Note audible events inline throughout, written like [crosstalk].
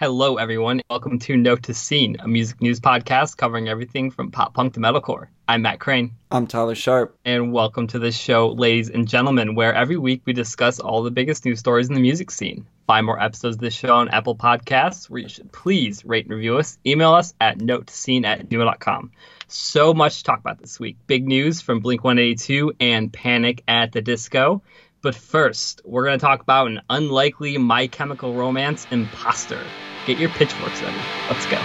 Hello, everyone. Welcome to Note to Scene, a music news podcast covering everything from pop punk to metalcore. I'm Matt Crane. I'm Tyler Sharp. And welcome to this show, ladies and gentlemen, where every week we discuss all the biggest news stories in the music scene. Find more episodes of this show on Apple Podcasts, where you should please rate and review us. Email us at notetoscene at gmail.com. So much to talk about this week. Big news from Blink 182 and Panic at the Disco. But first, we're going to talk about an unlikely My Chemical Romance imposter. Get your pitchforks ready. Let's go.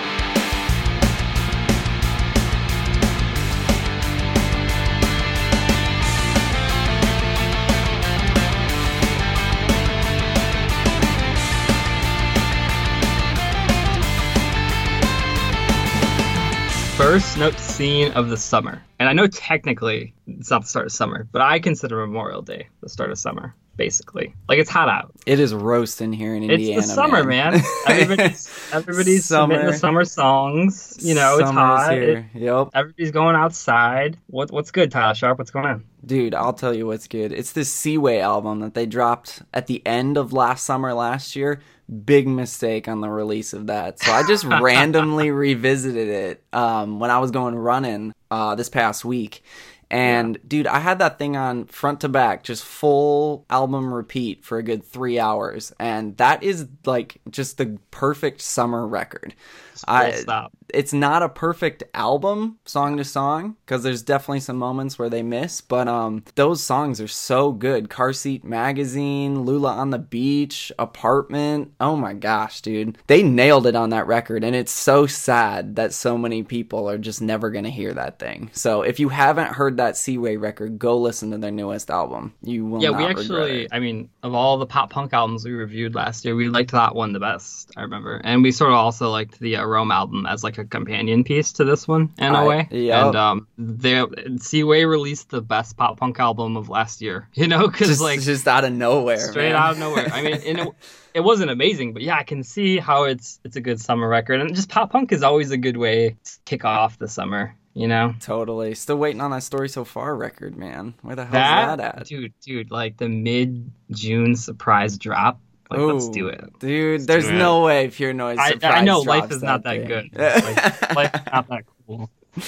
First note scene of the summer. And I know technically it's not the start of summer, but I consider Memorial Day the start of summer basically. Like it's hot out. It is roasting here in Indiana. It's the summer, man. man. Everybody's everybody's summer. the summer songs. You know, Summer's it's hot. Here. It, yep. Everybody's going outside. What what's good, Tyler Sharp? What's going on? Dude, I'll tell you what's good. It's this Seaway album that they dropped at the end of last summer last year. Big mistake on the release of that. So I just [laughs] randomly revisited it um, when I was going running uh, this past week and yeah. dude, I had that thing on front to back, just full album repeat for a good three hours. And that is like just the perfect summer record. I, stop. It's not a perfect album, song to song, because there's definitely some moments where they miss. But um, those songs are so good. Car Seat Magazine, Lula on the Beach, Apartment. Oh my gosh, dude, they nailed it on that record, and it's so sad that so many people are just never gonna hear that thing. So if you haven't heard that Seaway record, go listen to their newest album. You will. Yeah, we actually. I mean, of all the pop punk albums we reviewed last year, we liked that one the best. I remember, and we sort of also liked the uh, Roam album as like a companion piece to this one in I, a way. Yeah. And um, they Seaway released the best pop punk album of last year. [laughs] You know, because like just out of nowhere, straight man. out of nowhere. I mean, it, it wasn't amazing, but yeah, I can see how it's it's a good summer record, and just pop punk is always a good way to kick off the summer you know? Totally. Still waiting on that story so far record, man. Where the hell that, that at? Dude, dude, like the mid June surprise drop like, Ooh, let's do it, dude. Let's there's no it. way Pure Noise. I, I know life is not that, that good. life, life is not that [laughs] cool. We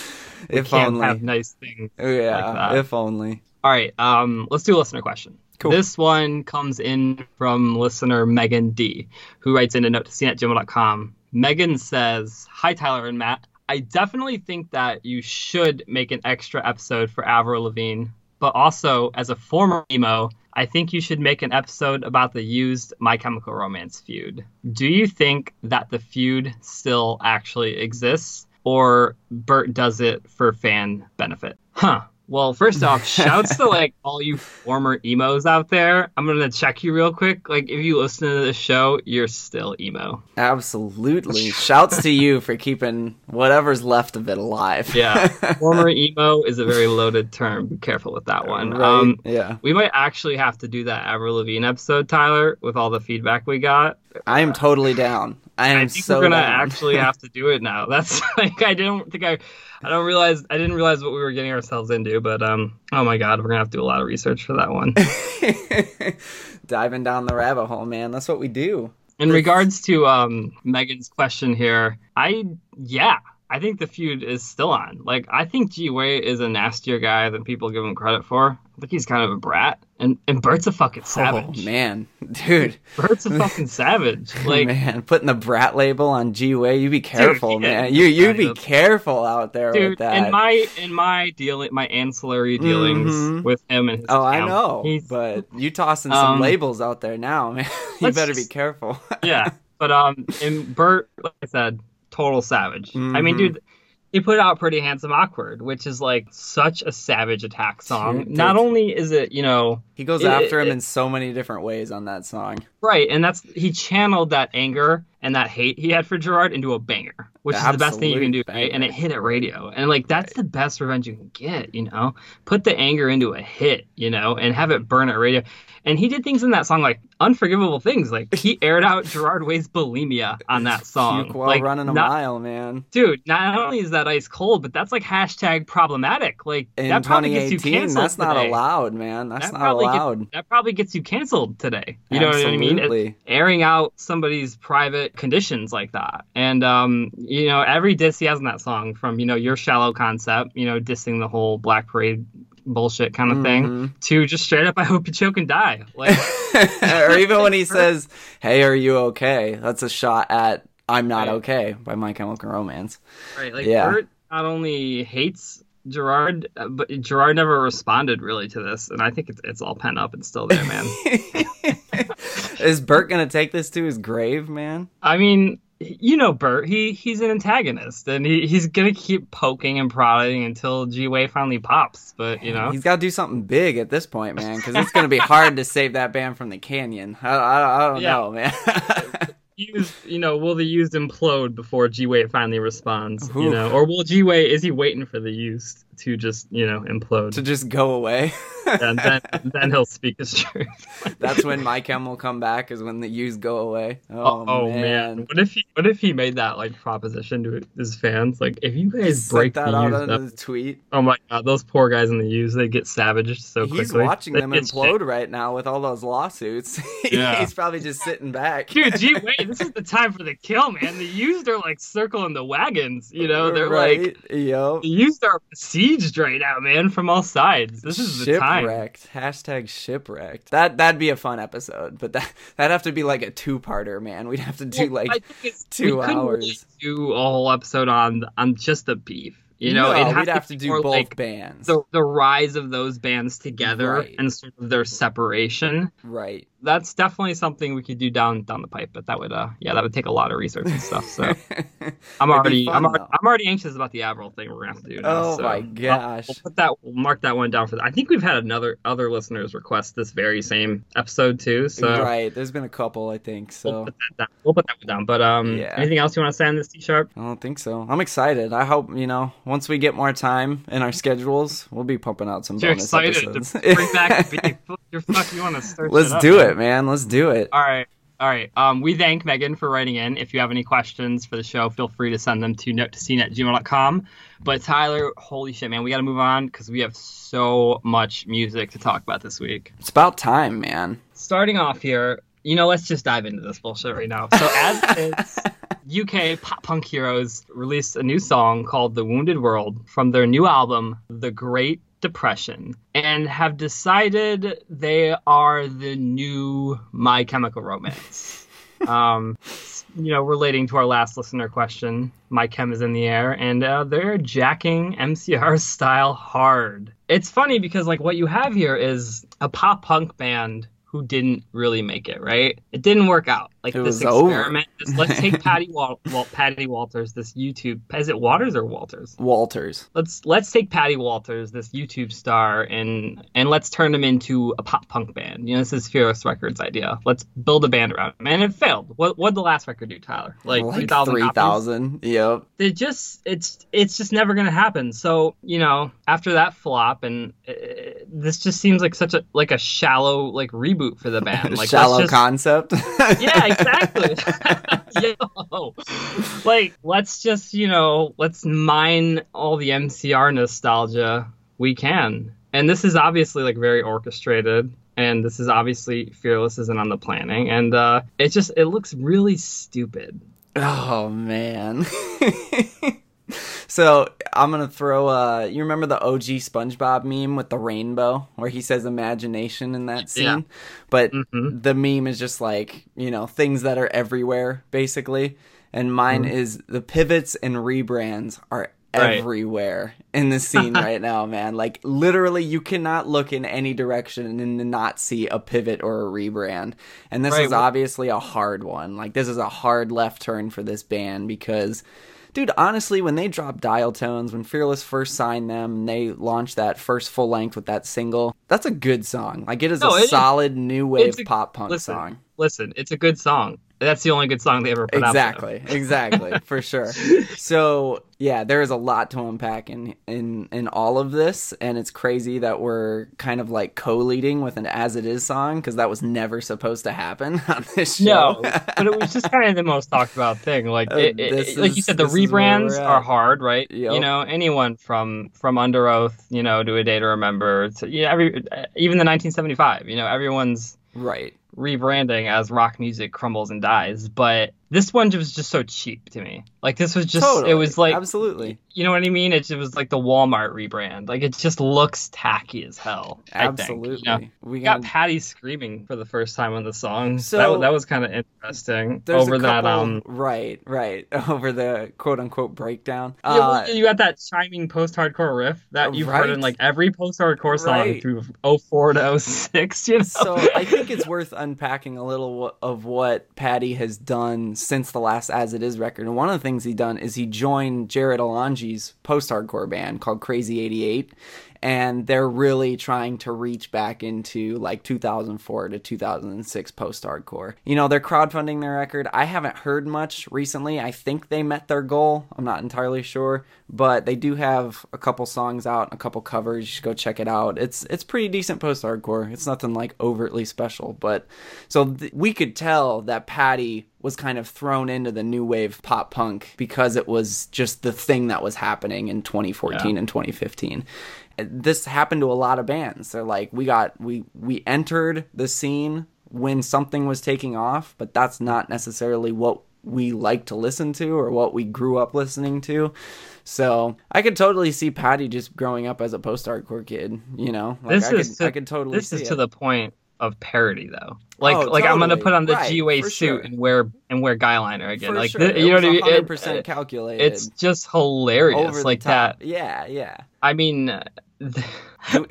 if can't only. have nice things. Yeah, like if only. All right, um, let's do a listener question. Cool. This one comes in from listener Megan D, who writes in a note to scene at gmail.com. Megan says, Hi, Tyler and Matt. I definitely think that you should make an extra episode for Avril Lavigne, but also as a former emo, I think you should make an episode about the used My Chemical Romance feud. Do you think that the feud still actually exists, or Bert does it for fan benefit? Huh. Well, first off, [laughs] shouts to like all you former emos out there. I'm gonna check you real quick. Like, if you listen to the show, you're still emo. Absolutely. [laughs] shouts to you for keeping whatever's left of it alive. yeah, [laughs] former emo is a very loaded term. Be careful with that one. Right. Um, yeah, we might actually have to do that Avril Lavigne episode, Tyler, with all the feedback we got. I am totally down. I am I think so we're gonna actually [laughs] have to do it now. [laughs] That's like I didn't think I I don't realize I didn't realize what we were getting ourselves into, but um oh my god, we're gonna have to do a lot of research for that one. [laughs] Diving down the rabbit hole, man. That's what we do. In regards to um Megan's question here, I yeah, I think the feud is still on. Like I think G Way is a nastier guy than people give him credit for. I think he's kind of a brat, and and Bert's a fucking oh, savage. Oh man, dude, Bert's a fucking savage. [laughs] Like man, putting the brat label on G Way, you be careful, dude, man. You you be careful out there dude, with that. In my in my dealing, my ancillary dealings mm-hmm. with him and his oh, account, I know, but you tossing some um, labels out there now, man. [laughs] you better just, be careful. [laughs] yeah, but um, and Bert, like I said, total savage. Mm-hmm. I mean, mm-hmm. dude he put out Pretty Handsome Awkward, which is like such a savage attack song. Dude, Not only is it, you know, he goes it, after him it, in so many different ways on that song. Right, and that's he channeled that anger and that hate he had for Gerard into a banger, which the is the best thing you can do, right? And it hit at radio. And like that's right. the best revenge you can get, you know? Put the anger into a hit, you know, and have it burn at radio. And he did things in that song like unforgivable things. Like he [laughs] aired out Gerard Way's bulimia on that song. while like running a not, mile, man. Dude, not only is that ice cold, but that's like hashtag problematic. Like in that probably gets you canceled. That's not allowed, man. That's that not allowed. That probably gets you canceled today. You Absolutely. know what I mean? airing out somebody's private put conditions like that. And um, you know, every diss he has in that song, from you know your shallow concept, you know, dissing the whole Black Parade bullshit kind of thing, Mm-hmm. to just straight up, I hope you choke and die. Like, [laughs] or even when he [laughs] says, "Hey, are you okay?" That's a shot at "I'm not Right. okay" by My Chemical Romance. right, like Yeah. Bert not only hates Gerard, uh, but Gerard never responded really to this, and I think it's it's all pent up and still there, man. [laughs] Is Bert gonna take this to his grave, man? I mean, you know Bert, he he's an antagonist, and he, he's gonna keep poking and prodding until G Way finally pops. But you know, He's got to do something big at this point, man, because it's gonna be hard to save that band from the canyon. I, I, I don't [laughs] Yeah. know, man. [laughs] used, you know, will the used implode before G Way finally responds? You know, or will G Way is he waiting for the used to just you know implode, to just go away. and then [laughs] then he'll speak his truth. That's when my chem will come back. Is when the used go away. Oh, Oh, oh man. What if he what if he made that like proposition to his fans? Like if you guys break that the out used on up, the tweet. oh my god, those poor guys in the used they get savaged so quickly. He's watching They them implode right now with all those lawsuits. [laughs] Yeah. He's probably just sitting back. Dude, gee, [laughs] this is the time for the kill, man. The used are like circling the wagons, you know? [laughs] They're like, right. Yo. the used are besieged right now, man, from all sides. This is the time. shipwrecked. Hashtag shipwrecked. That that'd be a fun episode, but that that'd have to be like a two parter, man. We'd have to do Well, like two we couldn't really do a whole episode on on just the beef. You know, no, it'd we'd have to do both like bands. the the rise of those bands together Right. and sort of their separation. right. That's definitely something we could do down down the pipe, but that would uh yeah, that would take a lot of research and stuff. So [laughs] I'm already fun, I'm, already. I'm already anxious about the Avril thing we're gonna have to do now. oh so. my We'll- gosh. We'll put that. We'll mark that one down for. I think we've had another other listeners request this very same episode too. So right. There's been a couple, I think. we'll So put that down. We'll put that one down. But um, Yeah. anything else you want to say on this T sharp? I don't think so. I'm excited. I hope you know once we get more time in our schedules, we'll be pumping out some You're bonus excited episodes. to bring back [laughs] beef. You're fuck. You want to start? Let's do man. It, man. Let's do it. All right. All right. Um, we thank Megan for writing in. If you have any questions for the show, feel free to send them to note to scene at gmail.com. But Tyler, holy shit, man, we got to move on because we have so much music to talk about this week. It's about time, man. starting off here, you know, let's just dive into this bullshit right now. So, as [laughs] is, UK pop punk heroes released a new song called The Wounded World from their new album, The Great Depression, and have decided they are the new My Chemical Romance. [laughs] um, you know, relating to our last listener question, My Chem is in the air, and uh, they're jacking MCR style hard. It's funny because, like, what you have here is a pop punk band who didn't really make it, right? It didn't work out. Like It this experiment. This, let's take [laughs] Patty Wal- Wal- Patty Walters, this YouTube. Is it Waters or Walters? Walters. let's let's take Patty Walters, this YouTube star, and and let's turn him into a pop punk band. You know, this is Fearless Records' idea. Let's build a band around him, and it failed. What what did the last record do, Tyler? Like, Like 3,000 three. Yep. It just it's it's just never gonna happen. So you know, after that flop, and uh, this just seems like such a like a shallow like reboot for the band. [laughs] Like Shallow just, concept. yeah, [laughs] exactly. [laughs] Yo, like let's just you know let's mine all the MCR nostalgia we can, and this is obviously like very orchestrated, and this is obviously fearless isn't on the planning, and uh, it just it looks really stupid. Oh man. [laughs] so I'm gonna throw uh you remember the OG SpongeBob meme with the rainbow where he says imagination in that scene? Yeah. But Mhm. the meme is just like, you know, things that are everywhere, basically. And mine is the pivots and rebrands are Mm-hmm. Right. everywhere in the [laughs] scene right now, man. Like literally you cannot look in any direction and not see a pivot or a rebrand. And this Right, is obviously a hard one. Like this is a hard left turn for this band because dude, honestly, when they dropped Dial Tones, when Fearless first signed them and they launched that first full length with that single, that's a good song. Like it is No, a it is. solid new wave a- pop punk listen, song. Listen, it's a good song. That's the only good song they ever put out. Exactly, exactly, [laughs] for sure. [laughs] So yeah, there is a lot to unpack in in in all of this, and it's crazy that we're kind of like co-leading with an "As It Is" song because that was never supposed to happen [laughs] on this show. No, but it was just kind of the most talked about thing. Like, Uh, it, it- like you said, the this is where rebrands we're hard, right? Yep. You know, anyone from from Underoath, you know, to A Day to Remember, to yeah, every even the 1975. You know, everyone's right. Rebranding as rock music crumbles and dies. But this one was just so cheap to me. Like this was just Totally. it was like absolutely, you know what I mean? It, it was like the Walmart rebrand. Like it just looks tacky as hell. I think, absolutely. you know? We got got Patty screaming for the first time on the song. So, that, that was kind of interesting. Over a that, um, right, right, [laughs] over the quote unquote breakdown. Uh, you got that chiming post-hardcore riff that you've heard in like every post-hardcore song Right. through 04 to 06. You know, so I think it's worth unpacking a little of what Patty has done since the last As It Is record. And one of the things he done is he joined Jared Alonji's post-hardcore band called Crazy 88 and they're really trying to reach back into like 2004 to 2006 post-hardcore. You know, they're crowdfunding their record. I haven't heard much recently. I think they met their goal. I'm not entirely sure, but they do have a couple songs out, a couple covers. You should go check it out. It's it's pretty decent post-hardcore. It's nothing like overtly special, but so th- we could tell that Patty was kind of thrown into the new wave pop punk because it was just the thing that was happening in 2014 and 2015 this happened to a lot of bands they're like we got we we entered the scene when something was taking off but that's not necessarily what we like to listen to or what we grew up listening to so i could totally see patty just growing up as a post-hardcore kid you know like this I, is could, to, I could totally this is it. to the point of parody though. Like Oh, like I'm gonna put on the Right, G-Way suit sure. and wear and wear guy liner again. For like sure. th- [laughs] you know what I mean? It- 100% it- calculated it's just hilarious over like top. that. yeah yeah I mean, [laughs] I,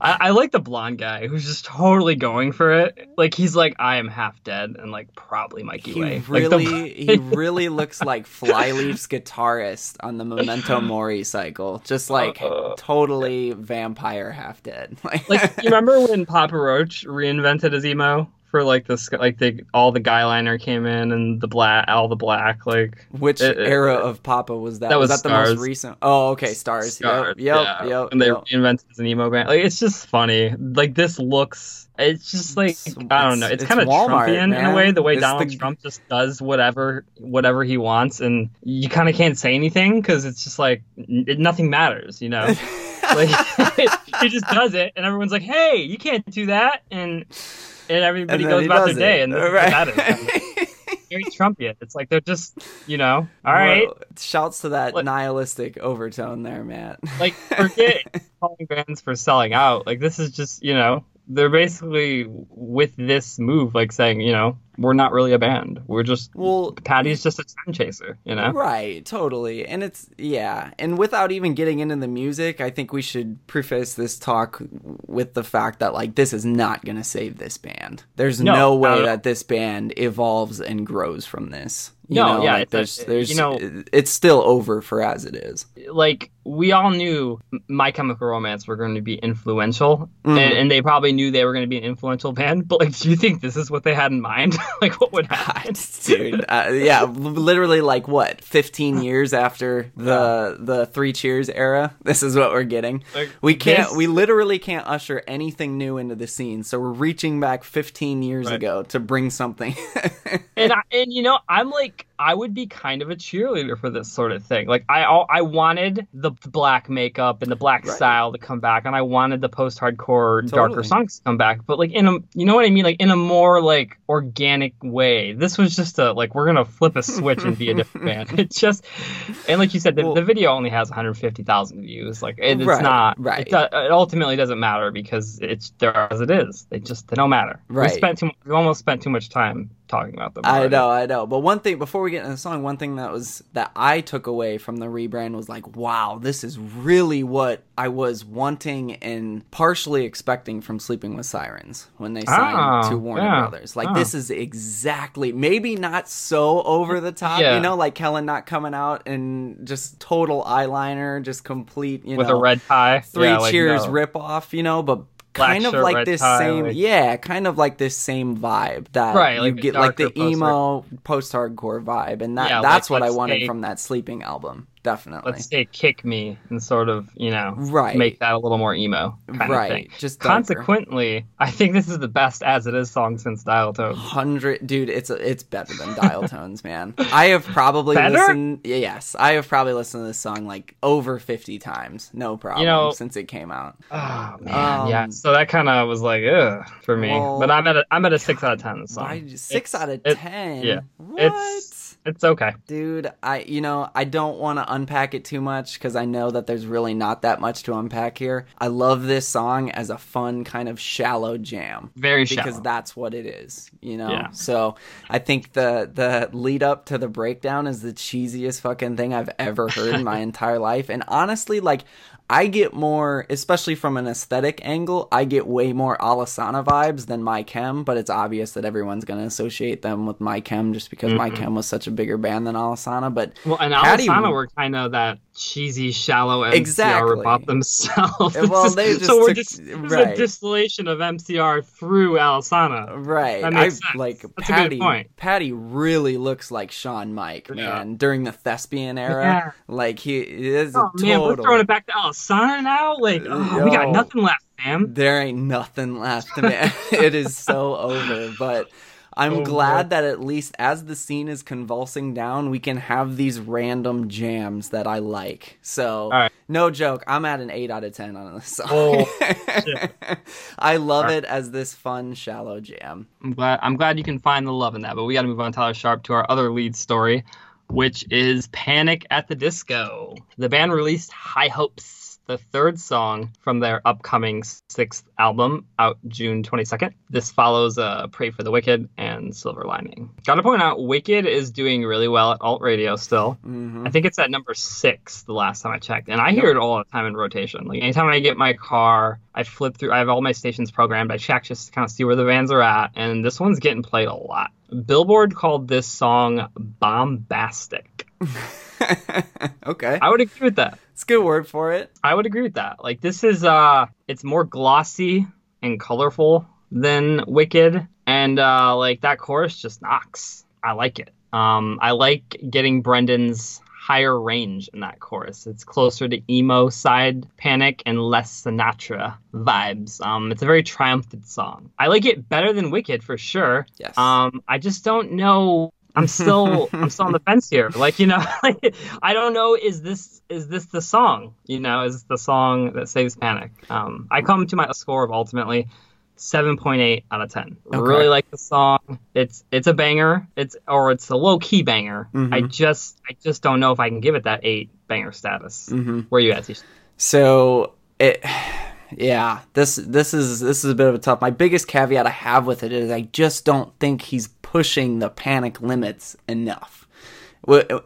I like the blonde guy who's just totally going for it. Like he's like, I am half dead, and like probably Mikey He Way. Like, the- he [laughs] really looks like Flyleaf's guitarist on the Memento [laughs] Mori cycle, just like Uh. totally vampire half dead. Like, like you remember when Papa Roach reinvented his emo for like this, like the all the guy liner came in and the black, all the black, like which it- it- era of Papa was that? that was that the most recent? Oh, okay, Stars. Scarred, Yep, yep, yeah. yep. And they yep. reinvented an emo band. Like it's just funny. Like this looks. It's just like It's- I don't know. It's, it's kind of Trumpian in a way. The way It's Donald the- Trump just does whatever whatever he wants, and you kind of can't say anything because it's just like n- nothing matters. You know. [laughs] like [laughs] he just does it, and everyone's like, "Hey, you can't do that," and and everybody then goes about their day, it. and Right. that [laughs] is. Very Trumpian. It's like they're just, you know, all right, shouts to that What- nihilistic overtone there, Matt. like forget [laughs] calling bands for selling out. Like this is just, you know, they're basically with this move, like saying, you know, we're not really a band. We're just well, Patty's just a time chaser, you know. Right, totally. And it's yeah, and without even getting into the music, I think we should preface this talk with the fact that like this is not going to save this band. There's No, no, way that this band evolves and grows from this. You No, know, yeah, like there's there's you know- it's still over for as it is. Like we all knew My Chemical Romance were going to be influential, Mhm. and, and they probably knew they were going to be an influential band. But like, do you think this is what they had in mind? [laughs] [laughs] like, what would [laughs] happen? Dude, uh, yeah, literally like what, 15 [laughs] years after the the 3 Cheers era. This is what we're getting. Like, We can't. this- We literally can't usher anything new into the scene. So we're reaching back 15 years Right. ago to bring something. and I, and you know I'm like I would be kind of a cheerleader for this sort of thing. Like I I wanted the black makeup and the black Right. style to come back, and I wanted the post hardcore darker songs to come back. But like in a you know what I mean, like in a more like organic way. This was just a like we're gonna flip a switch and be a different band. [laughs] It's just and like you said, the, Well- the video only has 150,000 views. Like it, it's Right, not right. It, it ultimately doesn't matter because it's there as it is. They just they don't matter. Right. We spent too we almost spent too much time talking about them. I know, I know. But one thing before we get into the song, one thing that was that I took away from the rebrand was like, wow, this is really what I was wanting and partially expecting from Sleeping with Sirens when they signed Oh, to Warner yeah. Brothers. Like Oh. this is exactly maybe not so over the top, Yeah. you know, like Kellin not coming out and just total eyeliner, just complete, you with know, with a red tie. three Yeah, like, cheers no. rip off, you know, but Black kind of shirt, like this tie, same like- yeah, kind of like this same vibe that Right, you like get like the darker post- emo post hardcore vibe and that Yeah, that's like, what I wanted from that sleeping album. Definitely. Let's say kick me and sort of, you know, Right. make that a little more emo kind right. of thing. Just darker. Consequently, I think this is the best as it is song since Dial Tone. Hundred, dude, it's it's better than Dial [laughs] Tones, man. I have probably Better? listened. Yes, I have probably listened to this song like over fifty times, no problem, You know- since it came out. Oh man, Um, yeah. So that kind of was like, ugh, for me. Well, but I'm at a I'm at a six out of ten. This song. Why six It's- out of it- ten? yeah. What? It's It's okay. Dude, I you know, I don't want to unpack it too much cuz I know that there's really not that much to unpack here. I love this song as a fun kind of shallow jam. Very because shallow. that's what it is, you know. Yeah. So, I think the the lead up to the breakdown is the cheesiest fucking thing I've ever heard in my [laughs] entire life. And honestly, like I get more, especially from an aesthetic angle, I get way more Alesana vibes than My Chem, but it's obvious that everyone's going to associate them with My Chem just because My mm-hmm. Chem was such a bigger band than Alesana. But Well, and Patty- Alesana were kind of that cheesy, shallow MCR Exactly. ripoff themselves. Well, they just [laughs] so we're took- just right. a distillation of MCR through Alesana. Right. That I makes sense. like That's a good Patty. point. Patty really looks like Shawn Milke, Yeah. man. During the thespian era, Yeah. like he is a Oh man, we're throwing it back to Alesana out. Like, oh, we got nothing left, fam. there ain't nothing left, man. [laughs] it is so over. But I'm Over. glad that at least as the scene is convulsing down, we can have these random jams that I like. So, right. no joke, I'm at an 8 out of 10 on this song. Oh. [laughs] I love it as this fun, shallow jam. I'm glad. I'm glad you can find the love in that. But we got to move on, Tyler Sharp, to our other lead story, which is "Panic at the Disco." The band released "High Hopes," the third song from their upcoming sixth album, out June 22nd. This follows uh, "Pray for the Wicked" and "Silver Lining." Got to point out, Wicked is doing really well at alt radio still. hmm I think it's at number six the last time I checked, and I hear it all the time in rotation. Like anytime I get my car, I flip through. I have all my stations programmed. I check just to kind of see where the bands are at, and this one's getting played a lot. Billboard called this song bombastic. [laughs] okay. I would agree with that. It's a good word for it. I would agree with that. Like this is uh, it's more glossy and colorful than Wicked, and uh, like that chorus just knocks. I like it. Um, I like getting Brendon's higher range in that chorus. It's closer to emo side Panic and less Sinatra vibes. Um, it's a very triumphant song. I like it better than Wicked for sure. Yes. Um, I just don't know. I'm still I'm still on the fence here. Like you know, [laughs] like, I don't know. Is this is this the song? You know, is the song that saves Panic? Um, I come to my score of ultimately 7.8 out of 10. Okay. Really like the song. It's it's a banger. It's or it's a low key banger. Mhm. I just I just don't know if I can give it that eight banger status. hmm Where you at? So it, yeah, this this is this is a bit of a tough. My biggest caveat I have with it is I just don't think he's pushing the panic limits enough.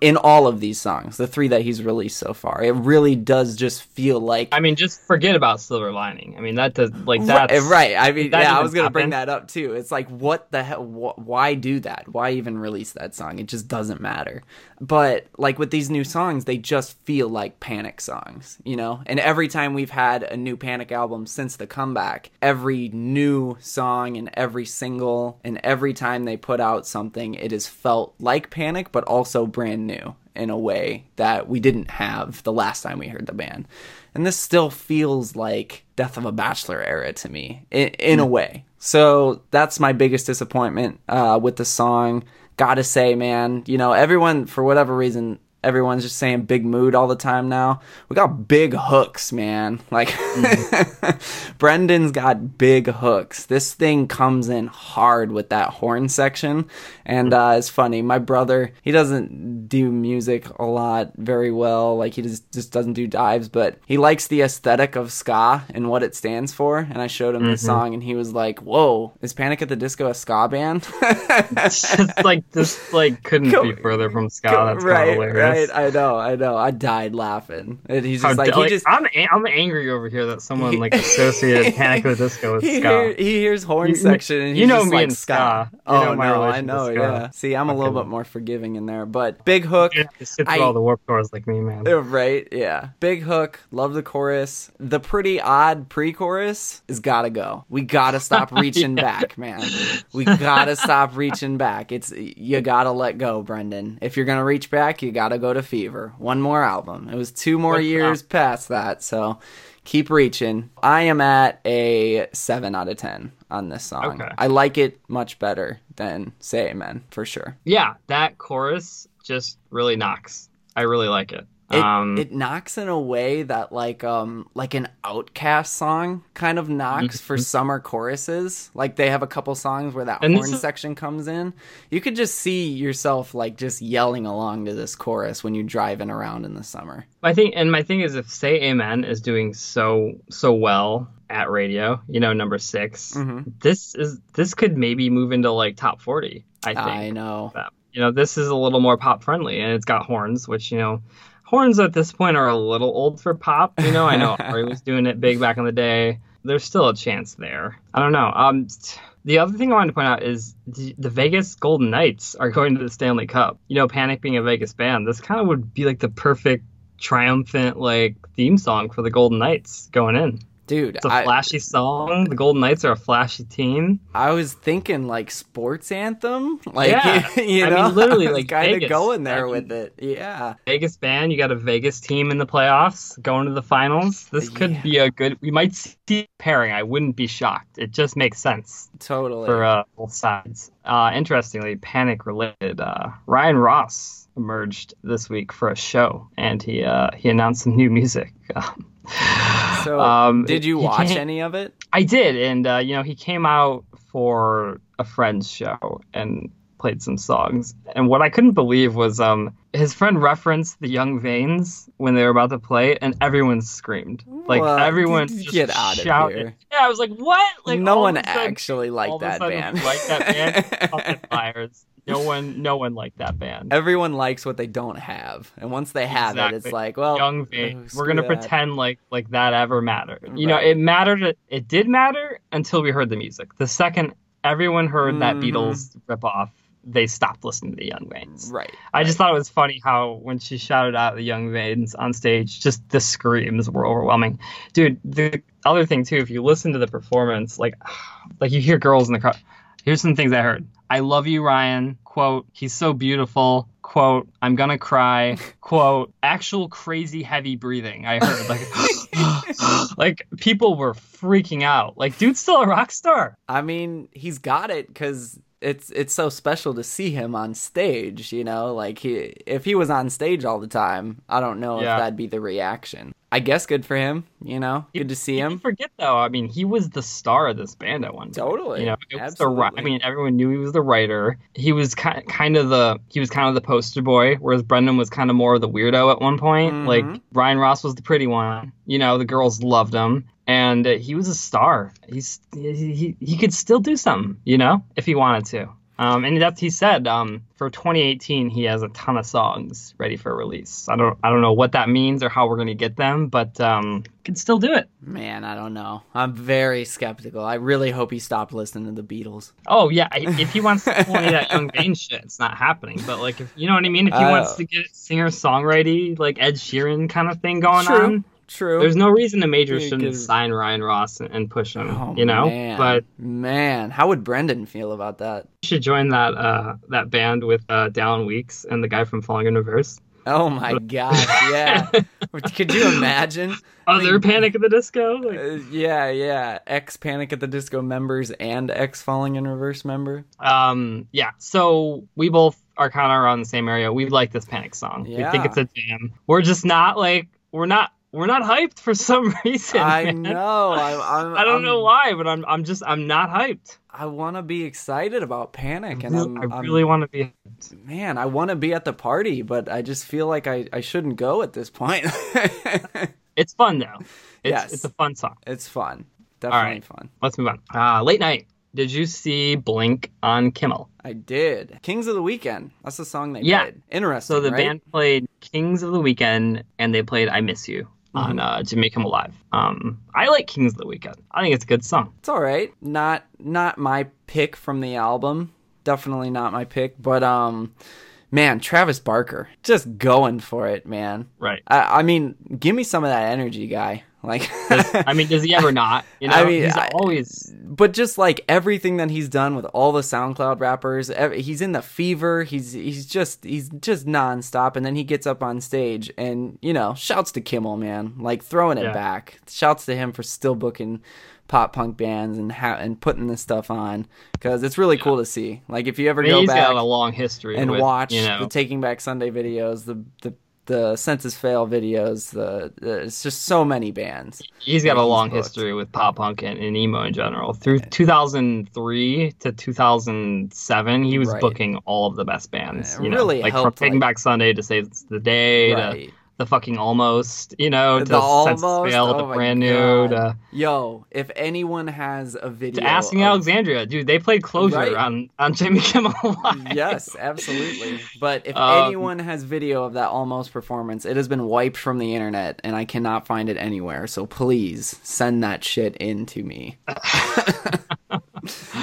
In all of these songs, the three that he's released so far, it really does just feel like I mean, just forget about Silver Lining. I mean, that does like Right, that's right. I mean, yeah, I was gonna bring that up too. It's like, what the hell? Wh- why do that? Why even release that song? It just doesn't matter. But like with these new songs, they just feel like Panic songs, you know. And every time we've had a new Panic album since the comeback, every new song and every single and every time they put out something, it has felt like Panic, but also brand new in a way that we didn't have the last time we heard the band. And this still feels like Death of a Bachelor era to me, in, in a way. So that's my biggest disappointment uh, with the song. Gotta say, man, you know, everyone, for whatever reason, everyone's just saying big mood all the time now. We got big hooks, man. [laughs] Like, mm. [laughs] Brendon's got big hooks. This thing comes in hard with that horn section. And mm. uh, it's funny. My brother, he doesn't do music a lot very well. Like, he just, just doesn't do dives, but he likes the aesthetic of ska and what it stands for. And I showed him the mm-hmm. song, and he was like, Whoa, is Panic at the Disco a ska band? it's [laughs] just like this like couldn't be further from ska. That's kind of hilarious. right. I know, I know. I died laughing. And he's How just like, da- he like, just. I'm a- I'm angry over here that someone like associated [laughs] Panic at the Disco with he, ska. hear, he hears horn You- section and you he's know just me like and ska. ska. You Oh know my no, I know. Yeah. See, I'm a little bit more forgiving in there, but Big Hook. You have sit through I- all the warp tours like me, man. uh, Right, yeah. Big Hook, love the chorus. The pretty odd pre-chorus is gotta go. We gotta stop [laughs] reaching Yeah. back, man. We gotta stop reaching back. It's you gotta let go, Brendon. If you're gonna reach back, you gotta go to Fever. One more album. It was two more What's years past that, so keep reaching. I am at a seven out of ten on this song. Okay. I like it much better than Say Amen for sure. Yeah, that chorus just really knocks. I really like it. It, um, it knocks in a way that like um like an OutKast song kind of knocks mm-hmm. for summer choruses. Like they have a couple songs where that horn is... section comes in. You could just see yourself like just yelling along to this chorus when you're driving around in the summer. I think, and my thing is, if "Say Amen" is doing so so well at radio, you know, number 6 mm-hmm. this is this could maybe move into like top forty. I think. I know. You know, this is a little more pop friendly, and it's got horns, which you know, horns at this point are a little old for pop. You know, I know [laughs] Ari was doing it big back in the day. There's still a chance there. I don't know. Um. The other thing I wanted to point out is the, the, Vegas Golden Knights are going to the Stanley Cup. You know, Panic being a Vegas band, this kind of would be like the perfect triumphant like theme song for the Golden Knights going in. Dude, it's a flashy I, song. The Golden Knights are a flashy team. I was thinking like sports anthem, [laughs] like yeah. [laughs] you know, I mean, literally [laughs] like kind of going there I mean, with it. Yeah, Vegas band. You got a Vegas team in the playoffs, going to the finals. This could yeah. be a good. We might see pairing. I wouldn't be shocked. It just makes sense. Totally for uh, both sides. Uh, interestingly, panic related. Uh, Ryan Ross emerged this week for a show, and he uh, he announced some new music. [laughs] so, um, did you watch any of it? I did, and uh, you know, he came out for a friend's show and played some songs. And what I couldn't believe was um, his friend referenced the Young Veins when they were about to play, and everyone screamed. Like well, everyone get out shouted. of here. Yeah, I was like, what? Like no one actually liked that band. Like that band. [laughs] Fires. No one, no one liked that band. Everyone likes what they don't have, and once they have exactly. it, it's like, well, young vein. We're gonna that. pretend like like that ever mattered. You right. know, it mattered. It did matter until we heard the music. The second everyone heard mm-hmm. that Beatles rip off, they stopped listening to the Young Veins. Right. I right. just thought it was funny how when she shouted out the Young Veins on stage, just the screams were overwhelming. Dude, the other thing too, if you listen to the performance, like [sighs] like you hear girls in the crowd. Here's some things I heard. I love you, Ryan. Quote, he's so beautiful. Quote, I'm gonna cry. [laughs] Quote, actual crazy heavy breathing. I heard like, [gasps] like people were freaking out. Like, dude's still a rock star. I mean, he's got it because it's it's so special to see him on stage. You know, like he if he was on stage all the time, I don't know yeah. if that'd be the reaction. I guess good for him. You know, good to see him. Forget though. I mean, he was the star of this band at one time. Totally. You know, Absolutely. The, I mean, everyone knew he was the writer. He was kind kind of the he was kind of the poster boy, whereas Brendon was kind of more of the weirdo at one point. Mm-hmm. Like Ryan Ross was the pretty one. You know, the girls loved him and he was a star. He's he, he, he could still do something, you know, if he wanted to. Um, and that's he said um, for 2018 he has a ton of songs ready for release. I don't I don't know what that means or how we're gonna get them, but um, can still do it. Man, I don't know. I'm very skeptical. I really hope he stopped listening to the Beatles. Oh yeah, if he wants to play that [laughs] Young Vein shit, it's not happening. But like if you know what I mean, if he uh, wants to get singer songwriting like Ed Sheeran kind of thing going true. on, True. There's no reason a major shouldn't sign Ryan Ross and push him. Oh, you know, man. but man, how would Brendon feel about that? You should join that uh, that band with uh, Weekes and the guy from Falling in Reverse. Oh my gosh, yeah. [laughs] Could you imagine? Other like, Panic at the Disco? Like... Uh, yeah, yeah. Ex Panic at the Disco members and ex Falling in Reverse member. Um, yeah. So we both are kind of around the same area. We like this Panic song. Yeah. We think it's a jam. We're just not like we're not we're not hyped for some [laughs] reason. I man. know. I, [laughs] I'm, I do not know why, but I'm I'm just I'm not hyped. I want to be excited about Panic, and I'm, i really want to be. Man, I want to be at the party, but I just feel like I, I shouldn't go at this point. [laughs] it's fun though. It's, yes, it's a fun song. It's fun. Definitely fun. Let's move on. Uh, late night. Did you see Blink on Kimmel? I did. Kings of the Weekend. That's the song they yeah. played. Interesting. So the right? band played Kings of the Weekend, and they played "I Miss You." On mm-hmm. uh, to make him alive. Um, I like Kings of the Weekend. I think it's a good song. It's all right. Not not my pick from the album. Definitely not my pick. But um, man, Travis Barker just going for it, man. Right. I, I mean, give me some of that energy, guy. Like, [laughs] I mean, does he ever not? You [laughs] know, I mean, he's always. But just like everything that he's done with all the SoundCloud rappers, he's in the fever. He's he's just he's just nonstop, and then he gets up on stage and you know shouts to Kimmel, man, like throwing it yeah. back. Shouts to him for still booking pop punk bands and ha- and putting this stuff on because it's really yeah. cool to see. Like if you ever I mean, go back, a long history and with, watch you know. the Taking Back Sunday videos, the the the Senses Fail videos. The, the it's just so many bands. He's got a long booked. history with pop punk and, and, emo in general. Through 2003 to 2007, he was right. booking all of the best bands. You really know, like helped, from Taking like, Back Sunday to Save the Day right. to the fucking almost, you know, to the almost fail, oh the brand new. To, Yo, if anyone has a video, asking of, Alexandria, dude, they played Closure right. on on Jimmy Kimmel [laughs] Live. Yes, absolutely. But if um, anyone has video of that almost performance, it has been wiped from the internet, and I cannot find it anywhere. So please send that shit in to me. [laughs] [laughs]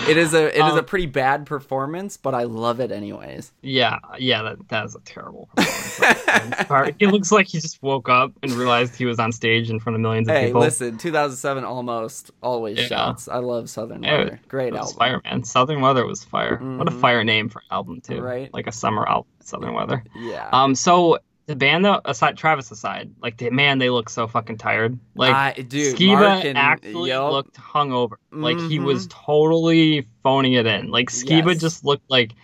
it is a it um, is a um, pretty bad performance, but I love it anyways. Yeah, yeah, that that is a terrible performance. he [laughs] looks like he just woke up and realized he was on stage in front of millions of hey, people. Hey, listen, 2007 almost always yeah. shouts. I love Southern Weather. Great album. Fire, man. Southern Weather was fire. Mm-hmm. What a mm-hmm. fire name for an album too. Right. Like a summer album, Southern Weather. Yeah. Um. So the band though, aside Travis aside, like man, they look so fucking tired. Like uh, dude, Skiba and, actually yep. looked hungover. Like mm-hmm. he was totally phoning it in. Like Skiba yes. just looked like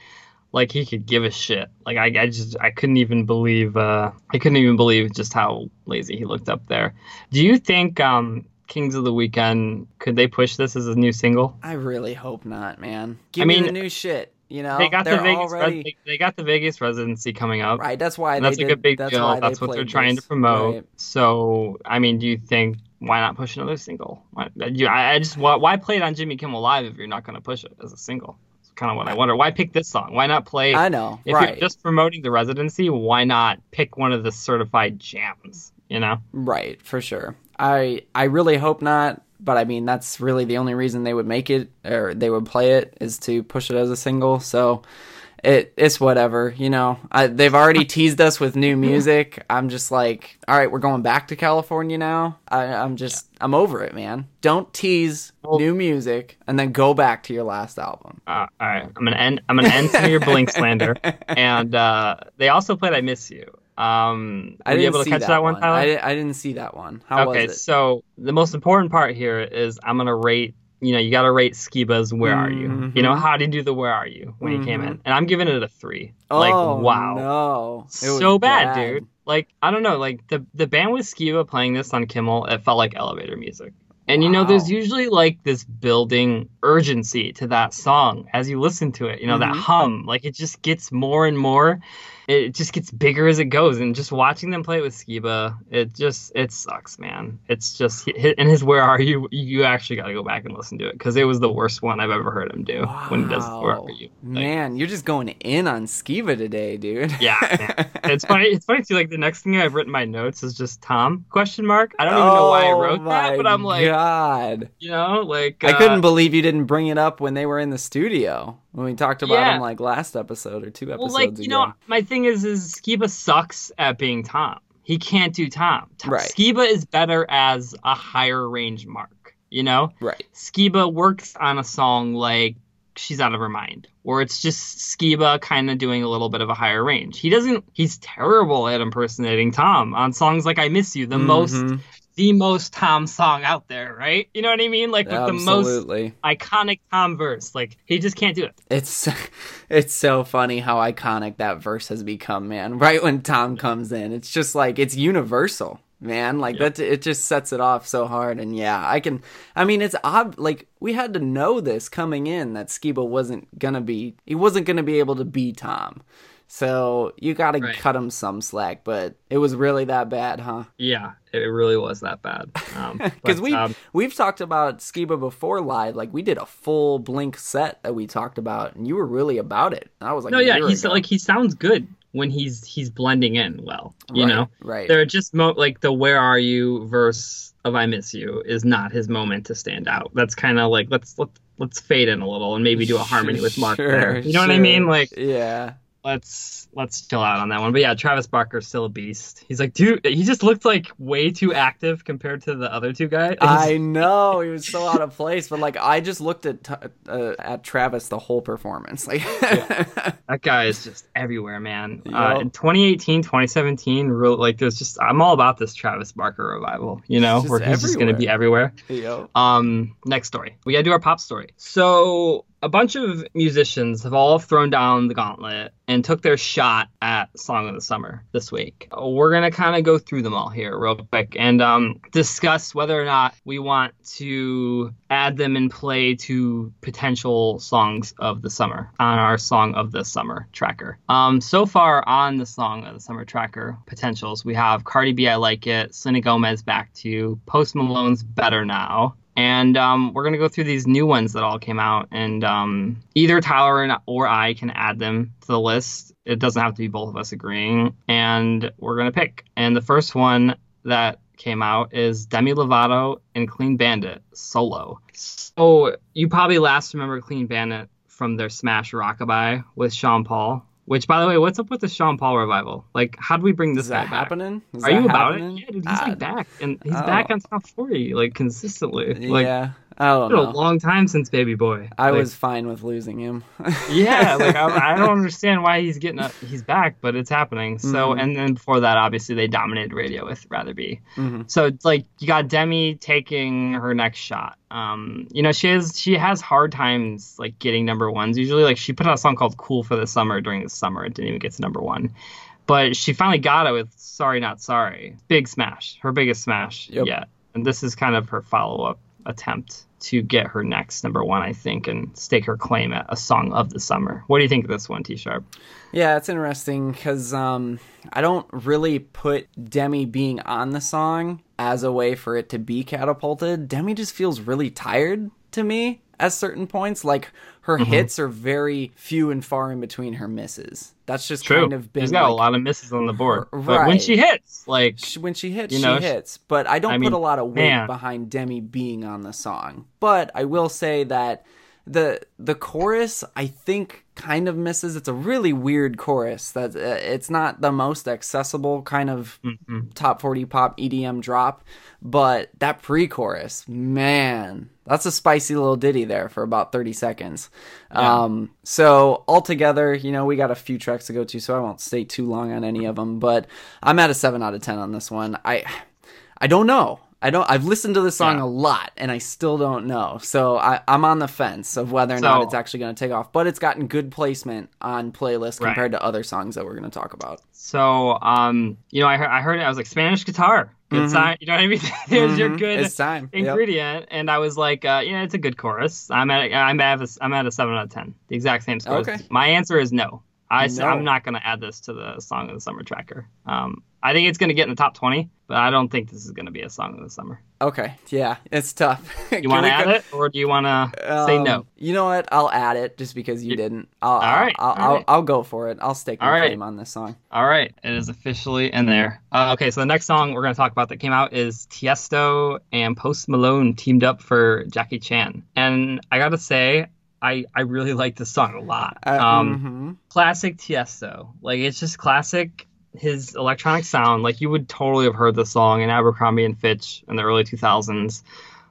like he could give a shit. Like I, I just I couldn't even believe uh I couldn't even believe just how lazy he looked up there. Do you think um Kings of the Weekend could they push this as a new single? I really hope not, man. Give I me mean, the new shit. You know, they got the Vegas. Already... Res- they got the Vegas residency coming up. Right. That's why. that's like did, a big that's deal. That's what they're trying this. to promote. Right. So, I mean, do you think why not push another single? Why, you, I, I just why, why play it on Jimmy Kimmel Live if you're not going to push it as a single? It's kind of what I wonder. Why pick this song? Why not play? I know. If right. you're just promoting the residency, why not pick one of the certified jams? You know. Right. For sure. I I really hope not but I mean that's really the only reason they would make it or they would play it is to push it as a single. So it it's whatever, you know. I, they've already [laughs] teased us with new music. I'm just like, all right, we're going back to California now. I, am just I'm over it, man. Don't tease well, new music and then go back to your last album. Uh, all right, I'm gonna end. I'm gonna end some of your Blink slander, [laughs] and uh, they also played "I Miss You." Um, I didn't you able to catch that, that one, Tyler? I, I didn't see that one. How okay, was it? so the most important part here is I'm gonna rate. You know, you got to rate Skiba's "Where Are You." Mm-hmm. You know, how did he do the "Where Are You" when mm-hmm. he came in? Mm-hmm. And I'm giving it a three. Oh, like, wow, no, so bad, bad, dude. Like, I don't know. Like the the band with Skiba playing this on Kimmel, it felt like elevator music. And you know, there's usually like this building urgency to that song as you listen to it. You know, mm-hmm. that hum, like it just gets more and more it just gets bigger as it goes. And just watching them play with Skiba, it just it sucks, man. It's just and his "Where Are You?" You actually got to go back and listen to it because it was the worst one I've ever heard him do wow. when he does "Where Are You." Like, man, you're just going in on Skiba today, dude. yeah, man. [laughs] it's funny. It's funny too. Like the next thing I've written my notes is just Tom question mark. I don't even know why I oh wrote that, but I'm like, God, you know, like I couldn't uh, believe you didn't bring it up when they were in the studio when we talked about yeah. him like last episode or two episodes well, like, you ago. know, my thing is, is Skiba sucks at being Tom. He can't do Tom. Right. Skiba is better as a higher range mark. You know. Right. Skiba works on a song like she's out of her mind or it's just skiba kind of doing a little bit of a higher range he doesn't he's terrible at impersonating tom on songs like i miss you the mm-hmm. most the most Tom song out there, right? You know what I mean? Like with Absolutely. the most iconic Tom verse. Like he just can't do it. It's [laughs] it's so funny how iconic that verse has become, man. [laughs] Right when Tom comes in, it's just like it's universal, man. Like yep. that it just sets it off so hard and yeah, I can I mean it's odd like we had to know this coming in that Skiba wasn't going to be he wasn't going to be able to be Tom. So you got to right. cut him some slack, but it was really that bad, huh? Yeah, it really was that bad. Because um, [laughs] we um, we've talked about Skiba before live. Like we did a full Blink set that we talked about, and you were really about it. And I was like, no, yeah, he's ago. like he sounds good when he's he's blending in well. You right, know, right? There are just mo- like the "Where Are You" verse of "I Miss You" is not his moment to stand out. That's kind of like let's let's let's fade in a little and maybe do a harmony with Mark sure, there. You know sure. what I mean? Like yeah let's let's chill out on that one. But yeah, Travis Barker's still a beast. He's like, dude, he just looked like way too active compared to the other two guys. [laughs] I know he was so out of place, but like I just looked at uh, at Travis the whole performance. Like [laughs] yeah. that guy is just everywhere, man. Yep. Uh, in 2018, 2017, real like there's just I'm all about this Travis Barker revival. You know, where he's everywhere. just gonna be everywhere. Yep. Um, next story. We gotta do our pop story. So a bunch of musicians have all thrown down the gauntlet and took their shot at Song of the Summer this week. We're going to kind of go through them all here real quick and um, discuss whether or not we want to add them in play to potential songs of the summer on our Song of the Summer tracker. Um, so far on the Song of the Summer tracker potentials, we have Cardi B, I Like It, Selena Gomez, Back to You, Post Malone's Better Now, and um, we're gonna go through these new ones that all came out, and um, either Tyler or I can add them to the list. It doesn't have to be both of us agreeing, and we're gonna pick. And the first one that came out is Demi Lovato and Clean Bandit solo. So you probably last remember Clean Bandit from their smash Rockabye with Sean Paul. Which, by the way, what's up with the Sean Paul revival? Like, how do we bring this Is guy happening? Is Are you about happening? it? Yeah, dude, he's Uh, like back, and he's oh. back on top forty like consistently. Like, yeah, I don't it's been know. a long time since Baby Boy. I Like, was fine with losing him. [laughs] yeah, like I, I don't understand why he's getting up. He's back, but it's happening. So, Mhm. and then before that, obviously they dominated radio with Rather Be. Mhm. So it's like you got Demi taking her next shot. Um, you know, she has she has hard times like getting number ones. Usually, like she put out a song called "Cool for the Summer" during the summer. It didn't even get to number one, but she finally got it with "Sorry Not Sorry." Big smash, her biggest smash Yep. yet. And this is kind of her follow up attempt to get her next number one, I think, and stake her claim at a song of the summer. What do you think of this one, T Sharp? Yeah, it's interesting because um, I don't really put Demi being on the song as a way for it to be catapulted. Demi just feels really tired to me at certain points. Like her Mm-hmm. hits are very few and far in between her misses. That's just kind of been She's got a lot of misses on the board, but when she hits, like She, when she hits, You she hits. But I don't I put mean, a lot of weight man. behind Demi being on the song. But I will say that the the chorus I think kind of misses. It's a really weird chorus. That uh, it's not the most accessible kind of mhm. top 40 pop EDM drop, but that pre-chorus, man, that's a spicy little ditty there for about 30 seconds. Yeah. Um, so altogether, you know, we got a few tracks to go to, so I won't stay too long on any of them, but I'm at a 7 out of 10 on this one. I I don't know. I don't. I've listened to the song Yeah. a lot, and I still don't know. So I, I'm on the fence of whether or not it's actually going to take off. But it's gotten good placement on playlists Right. compared to other songs that we're going to talk about. So, um, you know, I heard, I heard it. I was like Spanish guitar, good Mhm. sign. You know what I mean? [laughs] There's your Mhm. good It's time. Yep. ingredient. And I was like, uh, yeah, it's a good chorus. I'm at, I'm at, a, I'm at a seven out of ten. The exact same score. Okay. My answer is no. I, No. am not going to add this to the song of the summer tracker. Um, I think it's going to get in the top 20, but I don't think this is going to be a song of the summer. Okay, yeah, it's tough. [laughs] You want to add it, or do you want to say no? Um, You know what? I'll add it just because you didn't. I'll, All right, I'll, all I'll, right. I'll go for it. I'll stake my right. claim on this song. All right, it is officially in there. Uh, okay, so the next song we're going to talk about that came out is Tiesto and Post Malone teamed up for Jackie Chan, and I gotta say, I I really like this song a lot. Uh, Um, mhm. classic Tiesto, like it's just classic. His electronic sound, like you would totally have heard the song in Abercrombie and Fitch in the early 2000s.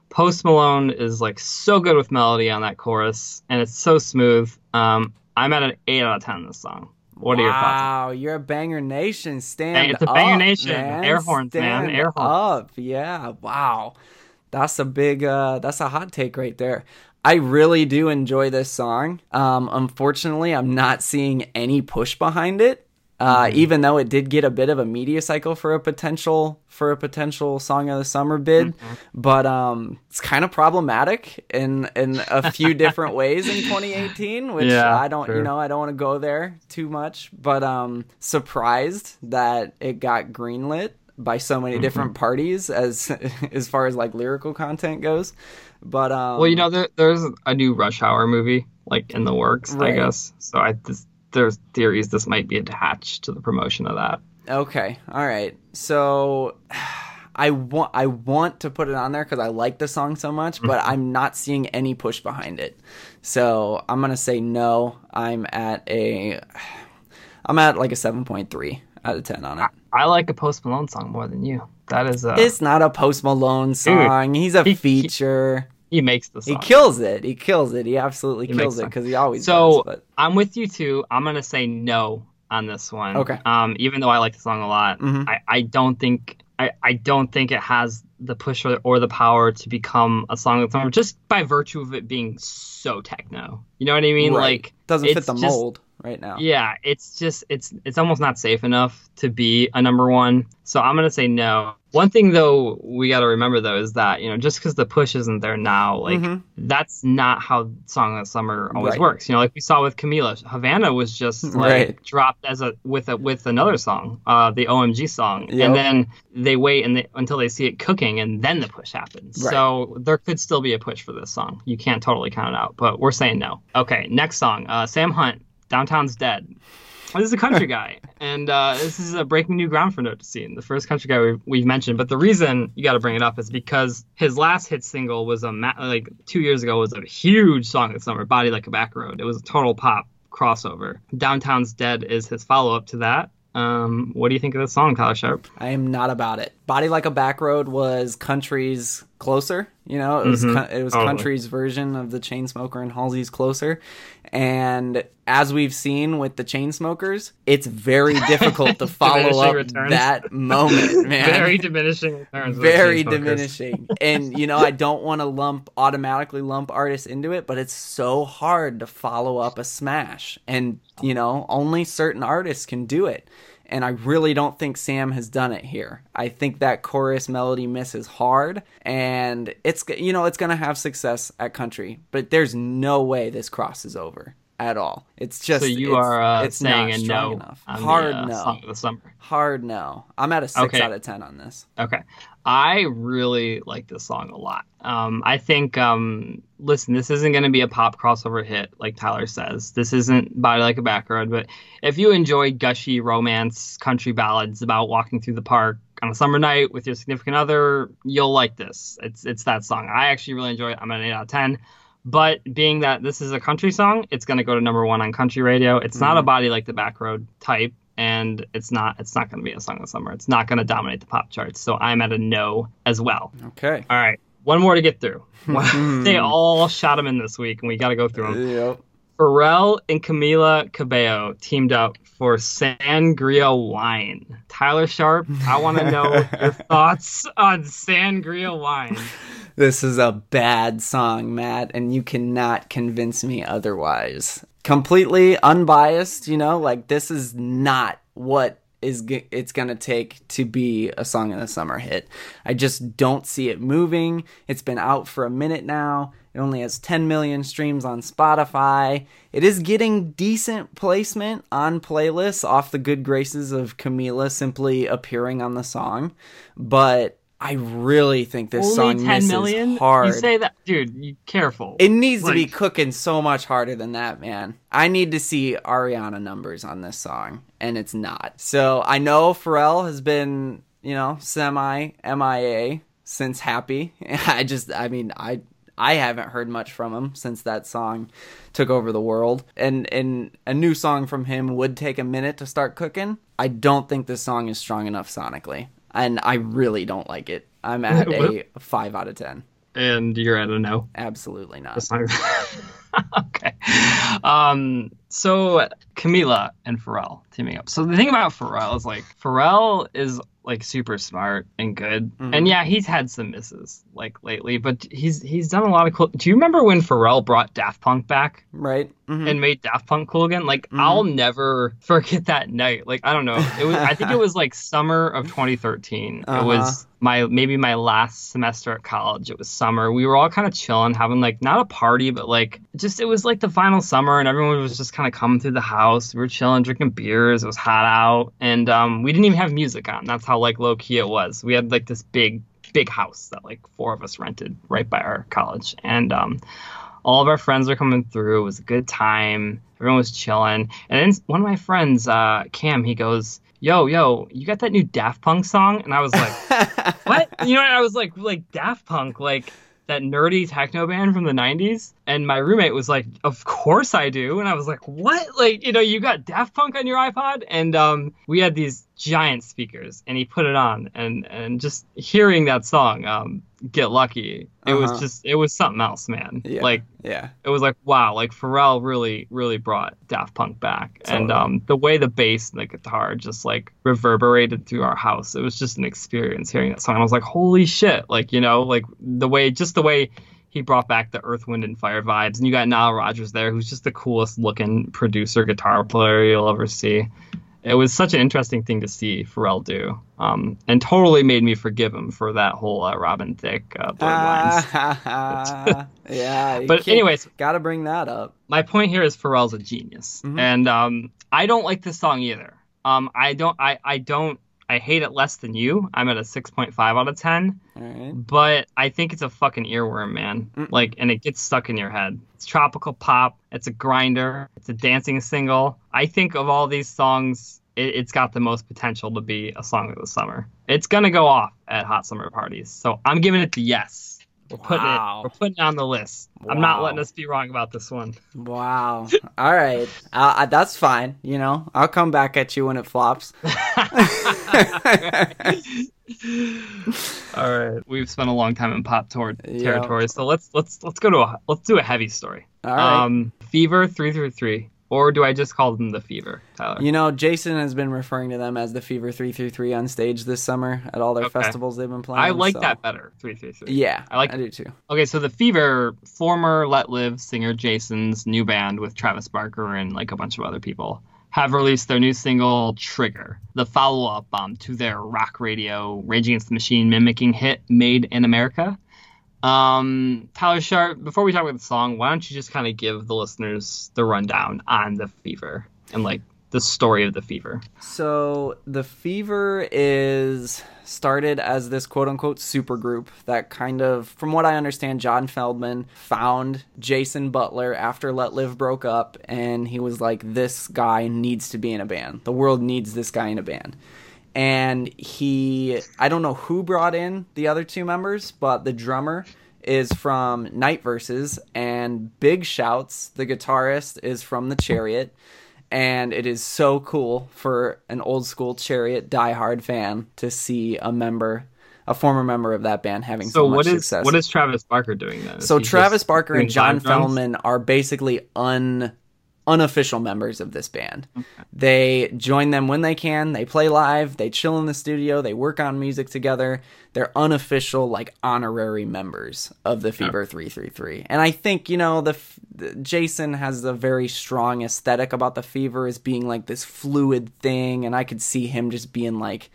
Post Malone is like so good with melody on that chorus, and it's so smooth. Um, I'm at an eight out of ten on this song. What are your thoughts? Wow, you're a banger nation. Stand Bang- it's a banger up, nation. man. Air horns, man. Air horns. Up, yeah. Wow, that's a big. uh That's a hot take right there. I really do enjoy this song. Um, unfortunately, I'm not seeing any push behind it. Uh, Mm-hmm. even though it did get a bit of a media cycle for a potential for a potential song of the summer bid, Mm-hmm. but um, it's kind of problematic in in a few [laughs] different ways in 2018, which Yeah, I don't, you know, I don't want to go there too much, but um, surprised that it got greenlit by so many different Mm-hmm. parties as [laughs] as far as like lyrical content goes. But um, Well, you know, there, there's a new Rush Hour movie like in the works, Right. I guess. So I this, there's theories this might be attached to the promotion of that. Okay, all right. So [sighs] I want I want to put it on there because I like the song so much, but Mm-hmm. I'm not seeing any push behind it. So I'm gonna say no. I'm at a [sighs] I'm at like a seven point three out of ten on it. I like a Post Malone song more than you. That is a It's not a Post Malone song. He's a he- feature. He makes the song. He kills it. He kills it. He absolutely He kills it because he always So does. But I'm with you too. I'm gonna say no on this one. Okay. Um, even though I like the song a lot, Mhm. I, I don't think I, I don't think it has the push or, or the power to become a song of the summer just by virtue of it being so techno. You know what I mean? Right. Like Doesn't fit the just- mold right now. Yeah, it's just it's it's almost not safe enough to be a number one. So I'm gonna say no. One thing though we got to remember though is that you know just because the push isn't there now, like Mhm. that's not how Song of the Summer always Right. works. You know, like we saw with Camila, Havana was just like Right. dropped as a with a with another song, uh, the OMG song, Yep. and then they wait and they, until they see it cooking, and then the push happens. Right. So there could still be a push for this song. You can't totally count it out, but we're saying no. Okay, next song, uh, Sam Hunt, Downtown's Dead. This is a country guy, and uh, this is a breaking new ground for Note to Scene, the first country guy we've, we've mentioned. But the reason you got to bring it up is because his last hit single was a ma- like two years ago was a huge song the summer, "Body Like a Back Road." It was a total pop crossover. Downtown's Dead is his follow up to that. Um, what do you think of this song, Tyler Sharp? I am not about it. Body Like a Back Road was country's closer. You know, it was Mhm. co- it was Totally. country's version of the Chainsmoker and Halsey's closer. And as we've seen with the Chainsmokers, it's very [laughs] difficult to follow up returns. that moment, [laughs] man. Very diminishing returns. very diminishing. and you know, I don't want to lump automatically lump artists into it, but it's so hard to follow up a smash. And you know, only certain artists can do it. And I really don't think Sam has done it here. I think that chorus melody misses hard and it's you know, it's going to have success at country, but there's no way this crosses over at all. It's just So you it's- are uh, it's saying not strong no enough. Hard the, uh, no. Song of the Summer. Hard no. I'm at a 6 Okay. out of 10 on this. Okay. I really like this song a lot. Um, I think, um, listen, this isn't going to be a pop crossover hit like Tyler says. This isn't Body Like a Back Road, but if you enjoy gushy romance country ballads about walking through the park on a summer night with your significant other, you'll like this. It's it's that song. I actually really enjoy it. I'm at an 8 out of 10. But being that this is a country song, it's going to go to number one on country radio. It's not a body like the back road type, and it's not it's not going to be a song of the summer. It's not going to dominate the pop charts. So I'm at a no as well. Okay. All right, one more to get through. [laughs] they all shot him in this week, and we got to go through them. Yep. Pharrell and Camila Cabello teamed up for Sangria Wine. Tyler Sharp, I want to [laughs] know your thoughts on Sangria Wine. This is a bad song, Matt, and you cannot convince me otherwise. Completely unbiased, you know, like this is not what is g- it's going to take to be a song in the summer hit. I just don't see it moving. It's been out for a minute now. It only has 10 million streams on Spotify. It is getting decent placement on playlists off the good graces of Camila simply appearing on the song, but I really think this Only song 10 misses million? hard. You say that, dude. You careful. It needs to be cooking so much harder than that, man. I need to see Ariana numbers on this song, and it's not. So I know Pharrell has been, you know, semi MIA since Happy. [laughs] I just, I mean, I. I haven't heard much from him since that song took over the world. And and a new song from him would take a minute to start cooking. I don't think this song is strong enough sonically. And I really don't like it. I'm [laughs] at a 5 out of 10. and you're at a no. Absolutely not. Not [laughs] okay. Um, so Camila and Pharrell teaming up. So the thing about Pharrell is like Pharrell is like super smart and good, Mhm. and yeah, he's had some misses like lately, but he's he's done a lot of cool. Do you remember when Pharrell brought Daft Punk back? Right? Mhm. and made Daft Punk cool again. Like Mhm. I'll never forget that night. Like I don't know. It was I think it [laughs] was like summer of 2013. Uh-huh. It was my maybe my last semester at college. It was summer. We were all kind of chilling, having like not a party, but like just it was like the final summer and everyone was just kind of coming through the house. We were chilling, drinking beers. It was hot out and um, we didn't even have music on. That's how like low key it was. We had like this big big house that like four of us rented right by our college and um all of our friends were coming through. It was a good time. Everyone was chilling. And then one of my friends, uh, Cam, he goes, "Yo, yo, you got that new Daft Punk song?" And I was like, [laughs] "What?" You know, I was like, "Like Daft Punk, like that nerdy techno band from the '90s." And my roommate was like, "Of course I do." And I was like, "What? Like, you know, you got Daft Punk on your iPod?" And um, we had these giant speakers, and he put it on, and and just hearing that song, um, "Get Lucky," it Uh-huh. was just it was something else, man. Yeah. Like Yeah. it was like wow, like Pharrell really really brought Daft Punk back, and um, the way the bass and the guitar just like reverberated through our house, it was just an experience hearing that song. I was like, holy shit, like you know, like the way just the way he brought back the Earth, Wind, and Fire vibes, and you got Nile Rodgers there, who's just the coolest looking producer guitar player you'll ever see. It was such an interesting thing to see Pharrell do, um, and totally made me forgive him for that whole uh, Robin Thicke uh. [laughs] Ah, yeah. [laughs] But anyways, gotta bring that up. my point here is Pharrell's a genius, Mhm. and um, I don't like this song either. Um, I don't, I, I don't, I hate it less than you. I'm at a six point five out of ten, All right. but I think it's a fucking earworm, man. Mm. Like, and it gets stuck in your head. It's tropical pop. It's a grinder. It's a dancing single. I think of all these songs, it, it's got the most potential to be a song of the summer. It's gonna go off at hot summer parties, so I'm giving it the yes. We're putting Wow. it. We're putting it on the list. I'm not letting us be wrong about this one. Wow. All right. Uh, I- that's fine. You know, I'll come back at you when it flops. [laughs] All right, we've spent a long time in pop tour Yeah. territory, so let's let's let's go to a let's do a heavy story. All right. Um, Fever three three three, or do I just call them the Fever, Tyler? You know, Jason has been referring to them as the Fever 333 on stage this summer at all their Okay. festivals they've been playing. I like so- that better. Three three three. Yeah, I like- I do too. Okay, so the Fever, former Let Live singer Jason's new band with Travis Barker and like a bunch of other people, have released their new single Trigger, the follow-up um, to their rock radio Rage Against the Machine mimicking hit Made in America. Um, Tyler Sharp, before we talk about the song, why don't you just kind of give the listeners the rundown on the Fever and like the story of the Fever? So the Fever is started as this quote unquote super group that kind of, from what I understand, John Feldmann found Jason Butler after Let Live broke up, and he was like, "This guy needs to be in a band. The world needs this guy in a band." And he, I don't know who brought in the other two members, but the drummer is from Night Verses, and Big Shouts, the guitarist, is from The Chariot. And it is so cool for an old school chariot diehard fan to see a member a former member of that band having so, So much what is success. what is Travis Barker doing then? Is so travis barker and john feldmann are basically un unofficial members of this band. They join them when they can. They play live. They chill in the studio. They work on music together. They're unofficial like honorary members of the fever 333 and i think you know the, the jason has a very strong aesthetic about the fever as being like this fluid thing. And i could see him just being like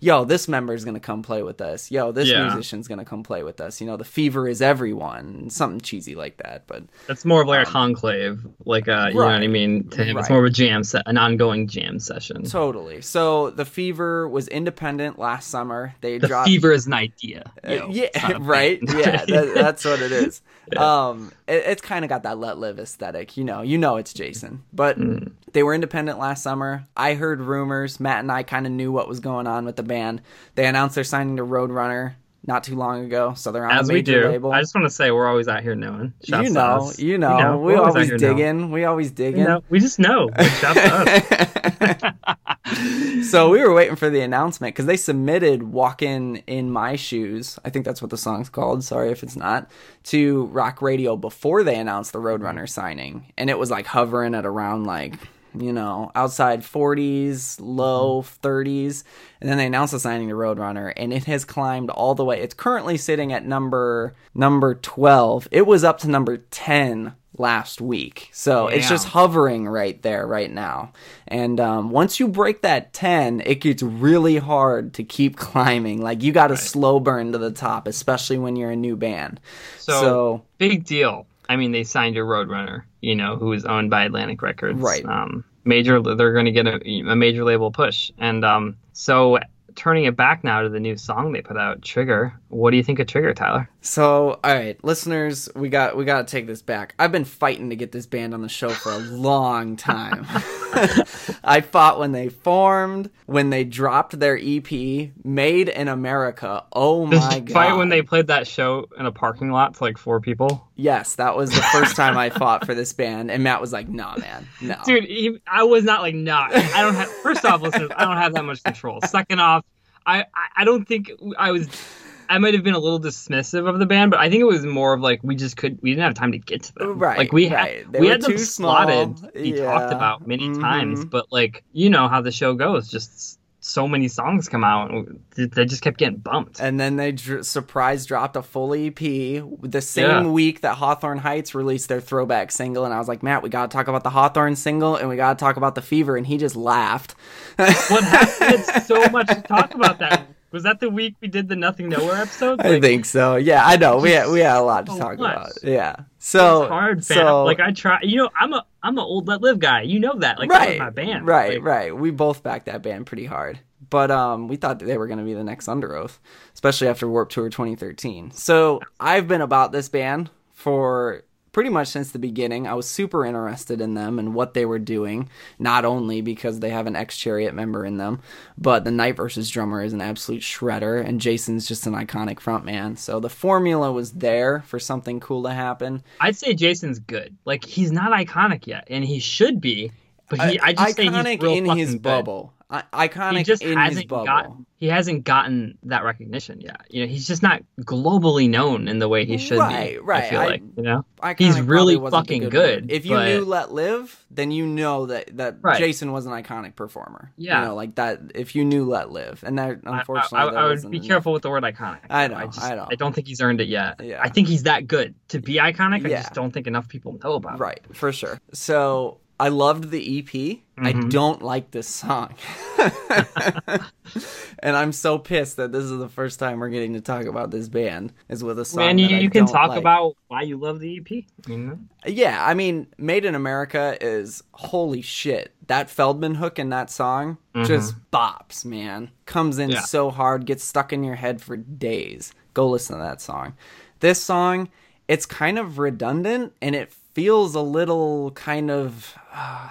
yo this member is gonna come play with us yo this Yeah. musician's gonna come play with us you know the fever is everyone something cheesy like that but It's more of like a conclave, like a, you know what I Um, Right. mean. To him, it's more of a jam set, an ongoing jam session. Totally. So the Fever was independent last summer. They the dropped. fever is an idea. Uh, Yo, yeah, it's not a [laughs] right. yeah, that, [laughs] that's what it is. Um, it, it's kind of got that let live aesthetic. You know, you know it's Jason. But Mm. They were independent last summer. I heard rumors. Matt and I kind of knew what was going on with the band. They announced they're signing to Roadrunner not too long ago, so they're on As a we do. label. I just want to say we're always out here knowing. Shouts you know, us. you know, we always here dig knowing. in. We always dig You in. know, we just know. Like, Shouts to us. so we were waiting for the announcement because they submitted "Walking in My Shoes." I think that's what the song's called. Sorry if it's not to Rock Radio before they announced the Roadrunner signing, and it was like hovering at around like you know outside 40s, low 30s, and then they announced the signing to Roadrunner, and it has climbed all the way. It's currently sitting at number number 12. It was up to number 10 last week. So it's just hovering right there right now. And um, once you break that 10, it gets really hard to keep climbing. Like you got to slow burn to the top, especially when you're a new band. So, So- big deal. I mean, they signed your Roadrunner, you know, who is owned by Atlantic Records. Right. Um, major, they're going to get a, a major label push, and um, so turning it back now to the new song they put out, Trigger. What do you think of Trigger, Tyler? So, all right, listeners, we got we got to take this back. I've been fighting to get this band on the show for a long time. [laughs] I fought when they formed, when they dropped their EP, Made in America. Oh [laughs] my god! Fight when they played that show in a parking lot to like four people. Yes, that was the first time I fought for this band, and Matt was like, "Nah, man, no." Dude, he, I was not like, "Nah." I don't have. First off, listeners, I don't have that much control. Second off, I, I, I don't think I was. I might have been a little dismissive of the band, but I think it was more of like we just could we didn't have time to get to them. Right, Like we right. had They we had them slotted. small. We Yeah. talked about many Mhm. times, but like you know how the show goes, just so many songs come out, and they just kept getting bumped. And then they dr- surprise dropped a full EP the same Yeah. week that Hawthorne Heights released their throwback single. And I was like, Matt, we got to talk about the Hawthorne single and we got to talk about the Fever. And he just laughed. what happened? So [laughs] much to talk about that. Was that the week we did the Nothing Nowhere episode? I think so. Yeah, I know. We had, we had a lot to so talk much. about. Yeah. So it's hard, so like I try. You know, I'm a I'm a old Let Live guy. You know that. Like that right, my band. right, Like, right. We both backed that band pretty hard, but um, we thought that they were going to be the next Underoath, especially after Warped Tour 2013. So I've been about this band for pretty much since the beginning. I was super interested in them and what they were doing, not only because they have an ex Chariot member in them, but the Night Verses drummer is an absolute shredder, and Jason's just an iconic frontman. So the formula was there for something cool to happen. I'd say Jason's good. Like he's not iconic yet, and he should be. But he, uh, I just say he's iconic in his good. bubble. I- iconic He just in his hasn't bubble. gotten. He hasn't gotten that recognition yet. You know, he's just not globally known in the way he should Right, be. right. I feel I- like you know. Iconic He's really fucking word. good, If you but- knew Let Live, then you know that that Right. Jason was an iconic performer. Yeah. you know, like that. If you knew Let Live, and that unfortunately, I, that I, would be enough. careful with the word iconic. I know, I just, I know. I don't think he's earned it yet. Yeah. I think he's that good to be iconic. Yeah. I just don't think enough people know about. Right, for sure. So I loved the EP. I Mhm. don't like this song. [laughs] and I'm so pissed that this is the first time we're getting to talk about this band is with a song. Man, you, I you can talk like. about why you love the EP. Know? Yeah, I mean, Made in America is holy shit. That Feldmann hook in that song just bops, man. Comes in Mm-hmm. Yeah. so hard, gets stuck in your head for days. Go listen to that song. This song, it's kind of redundant and it feels a little kind of. Uh,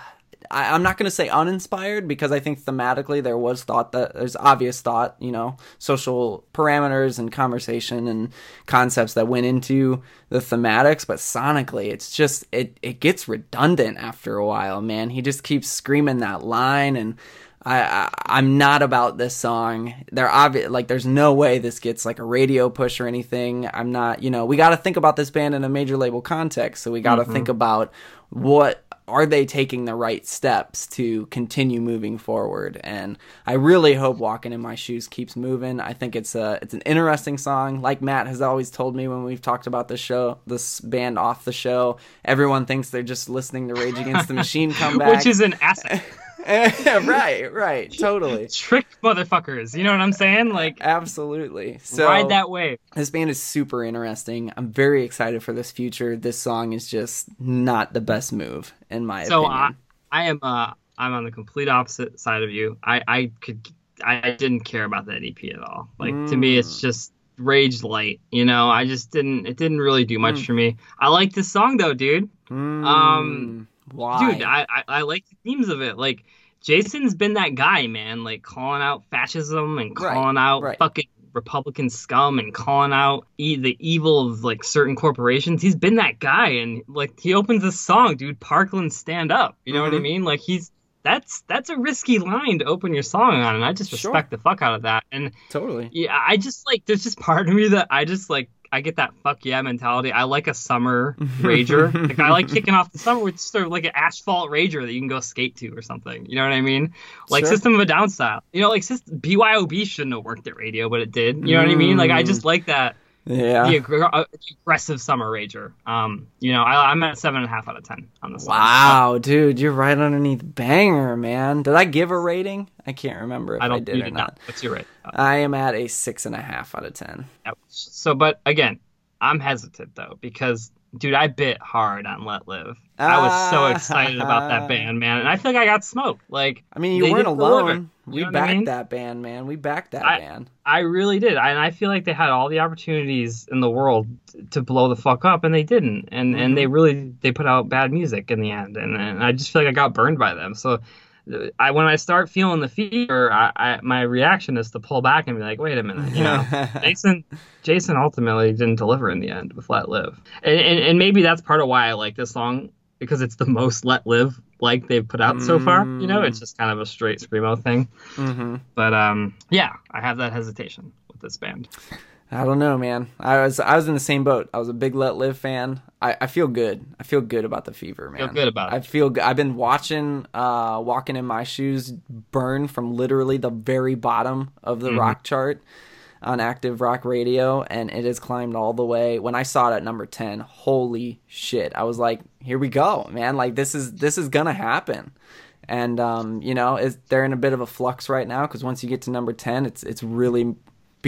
I, I'm not going to say uninspired because I think thematically there was thought that there's obvious thought, you know, social parameters and conversation and concepts that went into the thematics, but sonically it's just it it gets redundant after a while, man. He just keeps screaming that line and I, I I'm not about this song. They're obvious like there's no way this gets like a radio push or anything. I'm not, you know, we got to think about this band in a major label context. So we got to think about what are they taking the right steps to continue moving forward? And i really hope walking in my shoes keeps moving. I think it's a it's an interesting song. Like matt has always told me when we've talked about this show this band off the show everyone thinks they're just listening to rage against the machine come [laughs] back Which is an asset. [laughs] [laughs] right right totally Trick motherfuckers. You know what I'm saying? Like, absolutely so ride that wave. this band is super interesting i'm very excited for this future this song is just not the best move in my So I, opinion I am uh I'm on the complete opposite side of you. I I could I didn't care about that EP at all. Like to me, Mm. it's just rage light. You know, I just didn't. It didn't really do much Mm. for me. I like this song though, dude. Um, Mm, why Dude, I, I I like the themes of it. Like Jason's been that guy, man. Like calling out fascism and Right, calling out right. fucking Republican scum and calling out e- the evil of like certain corporations. He's been that guy, and like he opens the song, dude. Parkland, stand up. You know what I Mhm. mean? Like he's that's that's a risky line to open your song on, and I just Sure. respect the fuck out of that. And totally yeah, I just like there's just part of me that I just like I get that fuck yeah mentality. I like a summer [laughs] rager. like I like kicking off the summer with sort of like an asphalt rager that you can go skate to or something. You know what I mean? Like Sure. System of a Down style. You know, like BYOB shouldn't have worked at radio, but it did. You know what I mean? Like I just mm. like that yeah the aggr- uh, aggressive summer rager. Um, you know, I, I'm at seven and a half out of ten on this. one. Wow, dude, you're right underneath banger, man. Did I give a rating? I can't remember if I I, did or did not. not. That's your rate? Uh, I am at a six and a half out of ten. So, but again, I'm hesitant though because, dude, I bit hard on Let Live. I was so Ah. excited about that band, man, and I feel like I got smoked. Like, I mean, you weren't alone. You We what I backed mean? that band, man. We backed that I- band. I really did, and I feel like they had all the opportunities in the world to blow the fuck up, and they didn't. And and Mm-hmm. they really they put out bad music in the end, and, and I just feel like I got burned by them. So. I when I start feeling the fever, I, I, my reaction is to pull back and be like, wait a minute, you know, [laughs] Jason Jason ultimately didn't deliver in the end with Let Live, and, and and maybe that's part of why I like this song because it's the most Let Live like they've put out so far. You know, it's just kind of a straight screamo thing. Mm-hmm. But um, yeah, I have that hesitation with this band. I don't know, man. I was I was in the same boat. I was a big Let Live fan. I, I feel good. I feel good about the fever, man. Feel good about it. I feel good. I've been watching uh Walking in My Shoes burn from literally the very bottom of the rock chart on active rock radio and it has climbed all the way. When I saw it at number 10, holy shit. I was like, here we go, man. Like this is this is going to happen. And um, you know, they're in a bit of a flux right now because once you get to number 10, it's it's really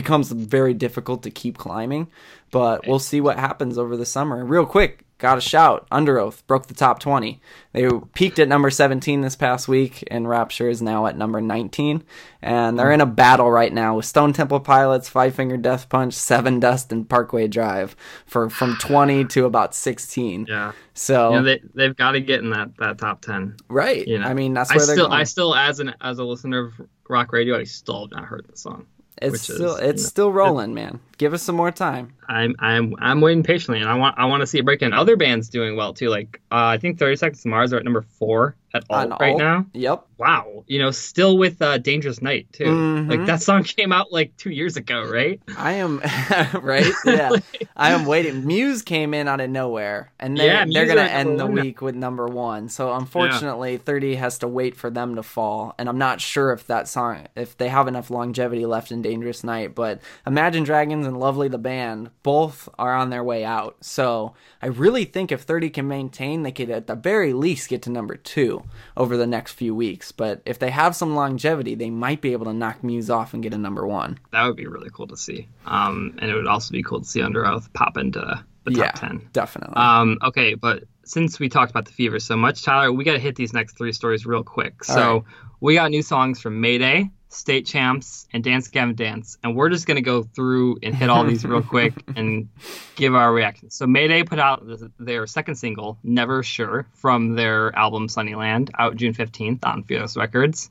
becomes very difficult to keep climbing. But we'll see what happens over the summer. Real quick, got a shout. Underoath broke the top 20. They peaked at number 17 this past week, and Rapture is now at number 19. And they're hmm. in a battle right now with Stone Temple Pilots, Five Finger Death Punch, Sevendust, and Parkway Drive for from [sighs] 20 to about 16. Yeah. So You know, they they've got to get in that, that top ten. right, You know, I mean that's I where they're still going. I still as an as a listener of rock radio, I still have not heard the song. It's which is, still you it's know, still rolling, man. Give us some more time. I'm I'm I'm waiting patiently, and I want I want to see it break in. Other bands doing well too. Like uh, I think Thirty Seconds to Mars are at number four at all right alt? now. Yep. Wow, you know, still with uh, Dangerous Night too. Mhm. Like that song [laughs] came out like two years ago, right? I am [laughs] right. Yeah, [laughs] I am waiting. Muse came in out of nowhere, and they're, Yeah, they're gonna end the one now. week with number one. So unfortunately, Thirty has to wait for them to fall, and I'm not sure if that song, if they have enough longevity left in Dangerous Night. But Imagine Dragons and Lovely the band both are on their way out. So I really think if Thirty can maintain, they could at the very least get to number two over the next few weeks. But if they have some longevity, they might be able to knock Muse off and get a number one. That would be really cool to see. Um, and it would also be cool to see Underoath pop into the top yeah, ten. definitely. Um, okay, but since we talked about the fever so much, Tyler, we got to hit these next three stories real quick. All so right. we got new songs from Mayday, State Champs, and Dance Gavin Dance, and we're just gonna go through and hit all these real quick [laughs] and give our reactions. So Mayday put out th- their second single, "Never Sure," from their album Sunnyland, out June fifteenth on Fearless Records.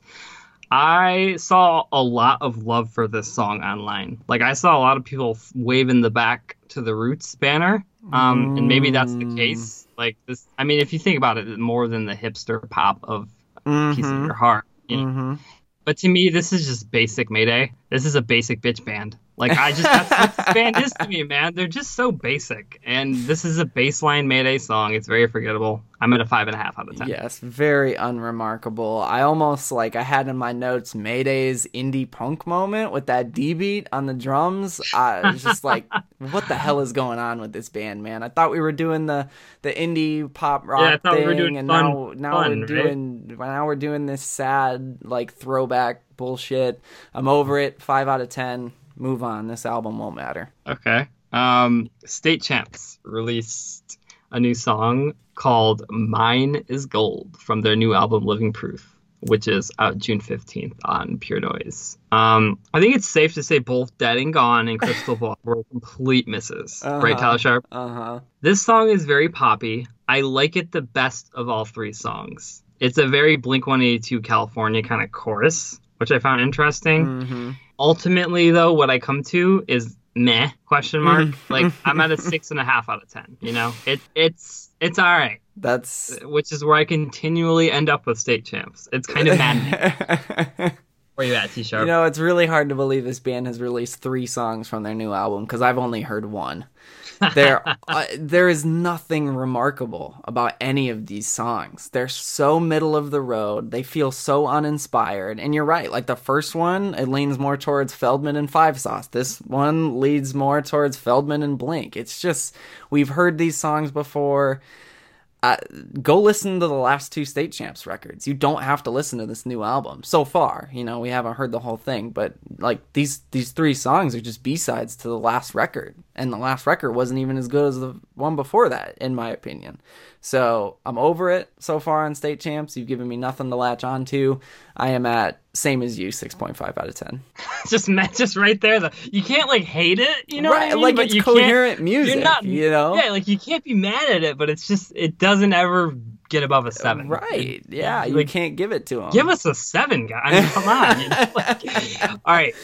I saw a lot of love for this song online. Like I saw a lot of people f- waving the back to the Roots banner, um, and maybe that's the Mm. case. Like this, I mean, if you think about it, more than the hipster pop of "Piece of Mhm. Your Heart." You know? hmm But to me, this is just basic Mayday. This is a basic bitch band. Like I just that's what this band is to me, man. They're just so basic, and this is a baseline Mayday song. It's very forgettable. I'm at a five and a half out of ten. Yes, very unremarkable. I almost like I had in my notes Mayday's indie punk moment with that D beat on the drums. I was just like, [laughs] what the hell is going on with this band, man? I thought we were doing the the indie pop rock we thing, were doing and fun- now now fun, we're right? doing now we're doing this sad like throwback bullshit. I'm over it. Five out of ten. Move on. This album won't matter. Okay. Um, State Champs released a new song called "Mine Is Gold" from their new album "Living Proof." Which is out June 15th on Pure Noise. Um, I think it's safe to say both Dead and Gone and Crystal [laughs] Ball were complete misses. Right, Uh-huh. Tyler Sharp? Uh huh. This song is very poppy. I like it the best of all three songs. It's a very Blink 182 California kind of chorus, which I found interesting. hmm Ultimately, though, what I come to is meh question mark. Mm-hmm. like I'm at a six and a half out of ten. You know, it it's it's all right, That's which is where I continually end up with state champs. It's kind of maddening. [laughs] Where you at, T Sharp? You know, it's really hard to believe this band has released three songs from their new album because I've only heard one. There, [laughs] uh, there is nothing remarkable about any of these songs. They're so middle of the road. They feel so uninspired. And you're right. Like the first one, it leans more towards Feldmann and Five Sauce. This one leads more towards Feldmann and Blink. It's just we've heard these songs before uh, go listen to the last two state champs records you don't have to listen to this new album so far you know we haven't heard the whole thing but like these these three songs are just b-sides to the last record and the last record wasn't even as good as the one before that in my opinion so i'm over it so far on state champs you've given me nothing to latch on to i am at same as you 6.5 out of 10 [laughs] just met just right there. The, you can't like hate it, you know? what I mean? like But it's you coherent music You're not, you know Yeah, like you can't be mad at it, but it's just it doesn't ever get above a seven. Right? Yeah, you can't give it to them. Give us a seven, guy. I mean, come on. You know? [laughs] like, all right.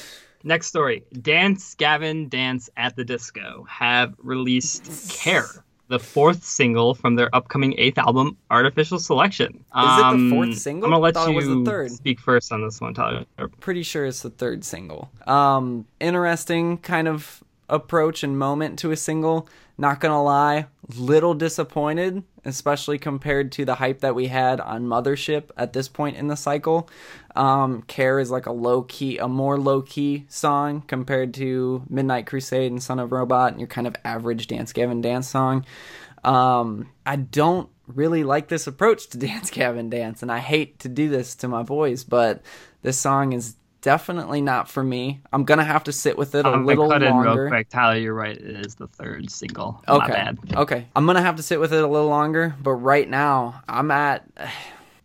Next story. Dance Gavin Dance at the Disco have released Care, the fourth single from their upcoming eighth album, Artificial Selection. Is it the fourth single? I'm gonna let Thought it you the third. speak first on this one, Tyler. pretty sure it's the third single. Um, interesting kind of approach and moment to a single. Not gonna lie, little disappointed, especially compared to the hype that we had on Mothership at this point in the cycle. Um, Care is like a low key, a more low key song compared to Midnight Crusade and Son of Robot, and your kind of average Dance Gavin Dance song. Um, I don't really like this approach to [laughs] Dance Gavin Dance, and I hate to do this to my boys, but this song is definitely not for me. I'm gonna have to sit with it a Um, little cut in real quick. Tyler, you're right. It is the third single. Okay. bad. Okay. I'm gonna have to sit with it a little longer, but right now I'm at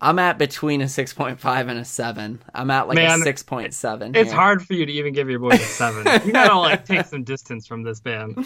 I'm at between a 6.5 and a 7. I'm at like Man, a 6.7. It's here. hard for you to even give your boys a seven. [laughs] you gotta like take some distance from this band.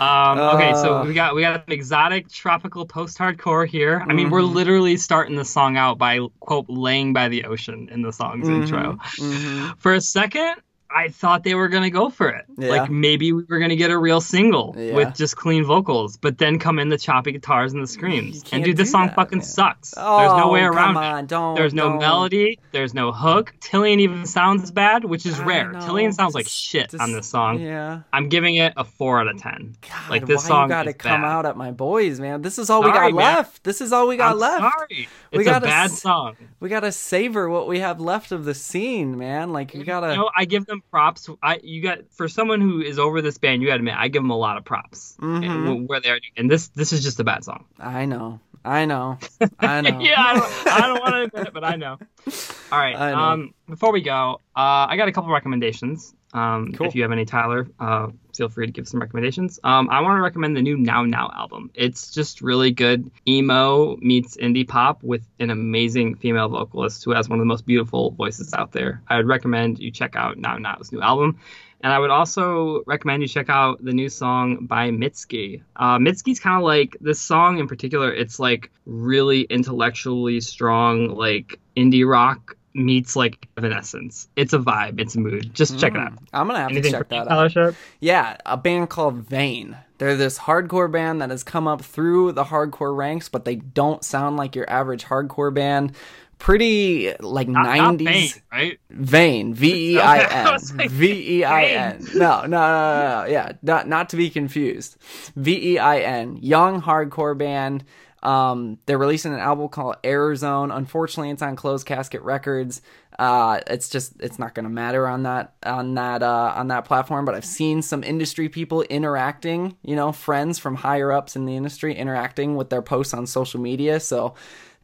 Um, okay, so Uh. we got we got an exotic tropical post-hardcore here. I mean, we're Mm-hmm. literally starting the song out by quote laying by the ocean in the song's Mm-hmm. intro. Mhm. For a second, I thought they were gonna go for it. Yeah. Like maybe we were gonna get a real single Yeah. with just clean vocals, but then come in the choppy guitars and the screams. And dude, this song that, fucking man. sucks. Oh, There's no oh, way around come it. on, don't. There's no don't. melody. There's no hook. Tilian even sounds bad, which is I rare. know. Tilian sounds like shit just- on this song. Yeah. I'm giving it a four out of ten. God, like this why song you gotta come bad. out at my boys, man. This is all we got man. left. This is all we got I'm left. sorry. We It's a gotta bad song. We gotta savor what we have left of the scene, man. Like you gotta. You know, I give them props. I you got for someone who is over this band, you got to admit, I give them a lot of props. Mhm. And where they are, and this this is just a bad song. I know. I know. [laughs] I know. yeah, I don't, I don't want to admit it, but I know. [laughs] All right. I know. Um, before we go, uh, I got a couple recommendations. Um, Cool. If you have any, Tyler, uh, feel free to give some recommendations. Um, I want to recommend the new Now Now album. It's just really good emo meets indie pop with an amazing female vocalist who has one of the most beautiful voices out there. I would recommend you check out Now Now's new album. And I would also recommend you check out the new song by Mitski. Uh, Mitski's kind of like this song in particular. It's like really intellectually strong, like indie rock meets like Evanescence. It's a vibe. It's a mood. Just check it mm. out. I'm gonna have Anything to check that out. Sharp? Yeah, a band called Vein. They're this hardcore band that has come up through the hardcore ranks, but they don't sound like your average hardcore band. Pretty like Not, not nineties right? Vane, V E I N, [laughs] [laughs] V E I N. No, no, no, no, no, yeah, not not to be confused. V E I N, young hardcore band. Um, they're releasing an album called Error Zone. Unfortunately, it's on Closed Casket Records. Uh, it's just it's not going to matter on that on that uh, on that platform. But I've seen some industry people interacting, you know, friends from higher ups in the industry interacting with their posts on social media. So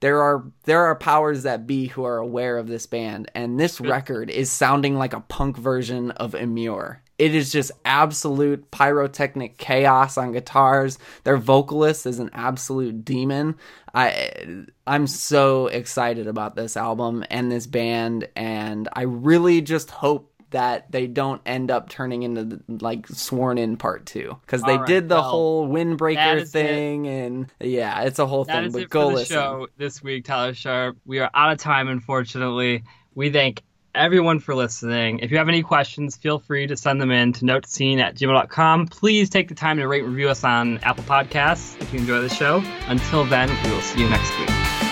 there are there are powers that be who are aware of this band, and this record is sounding like a punk version of Immure. It is just absolute pyrotechnic chaos on guitars. Their vocalist is an absolute demon. I I'm so excited about this album and this band, and I really just hope that they don't end up turning into the, like sworn in part two because they right, did the well, whole windbreaker is it. thing and yeah it's a whole That thing is but it go listen show this week, Tyler Sharp. We are out of time, unfortunately. We thank everyone for listening. If you have any questions, feel free to send them in to notescene at gmail.com. Please take the time to rate and review us on Apple Podcasts if you enjoy the show. Until then, we will see you next week.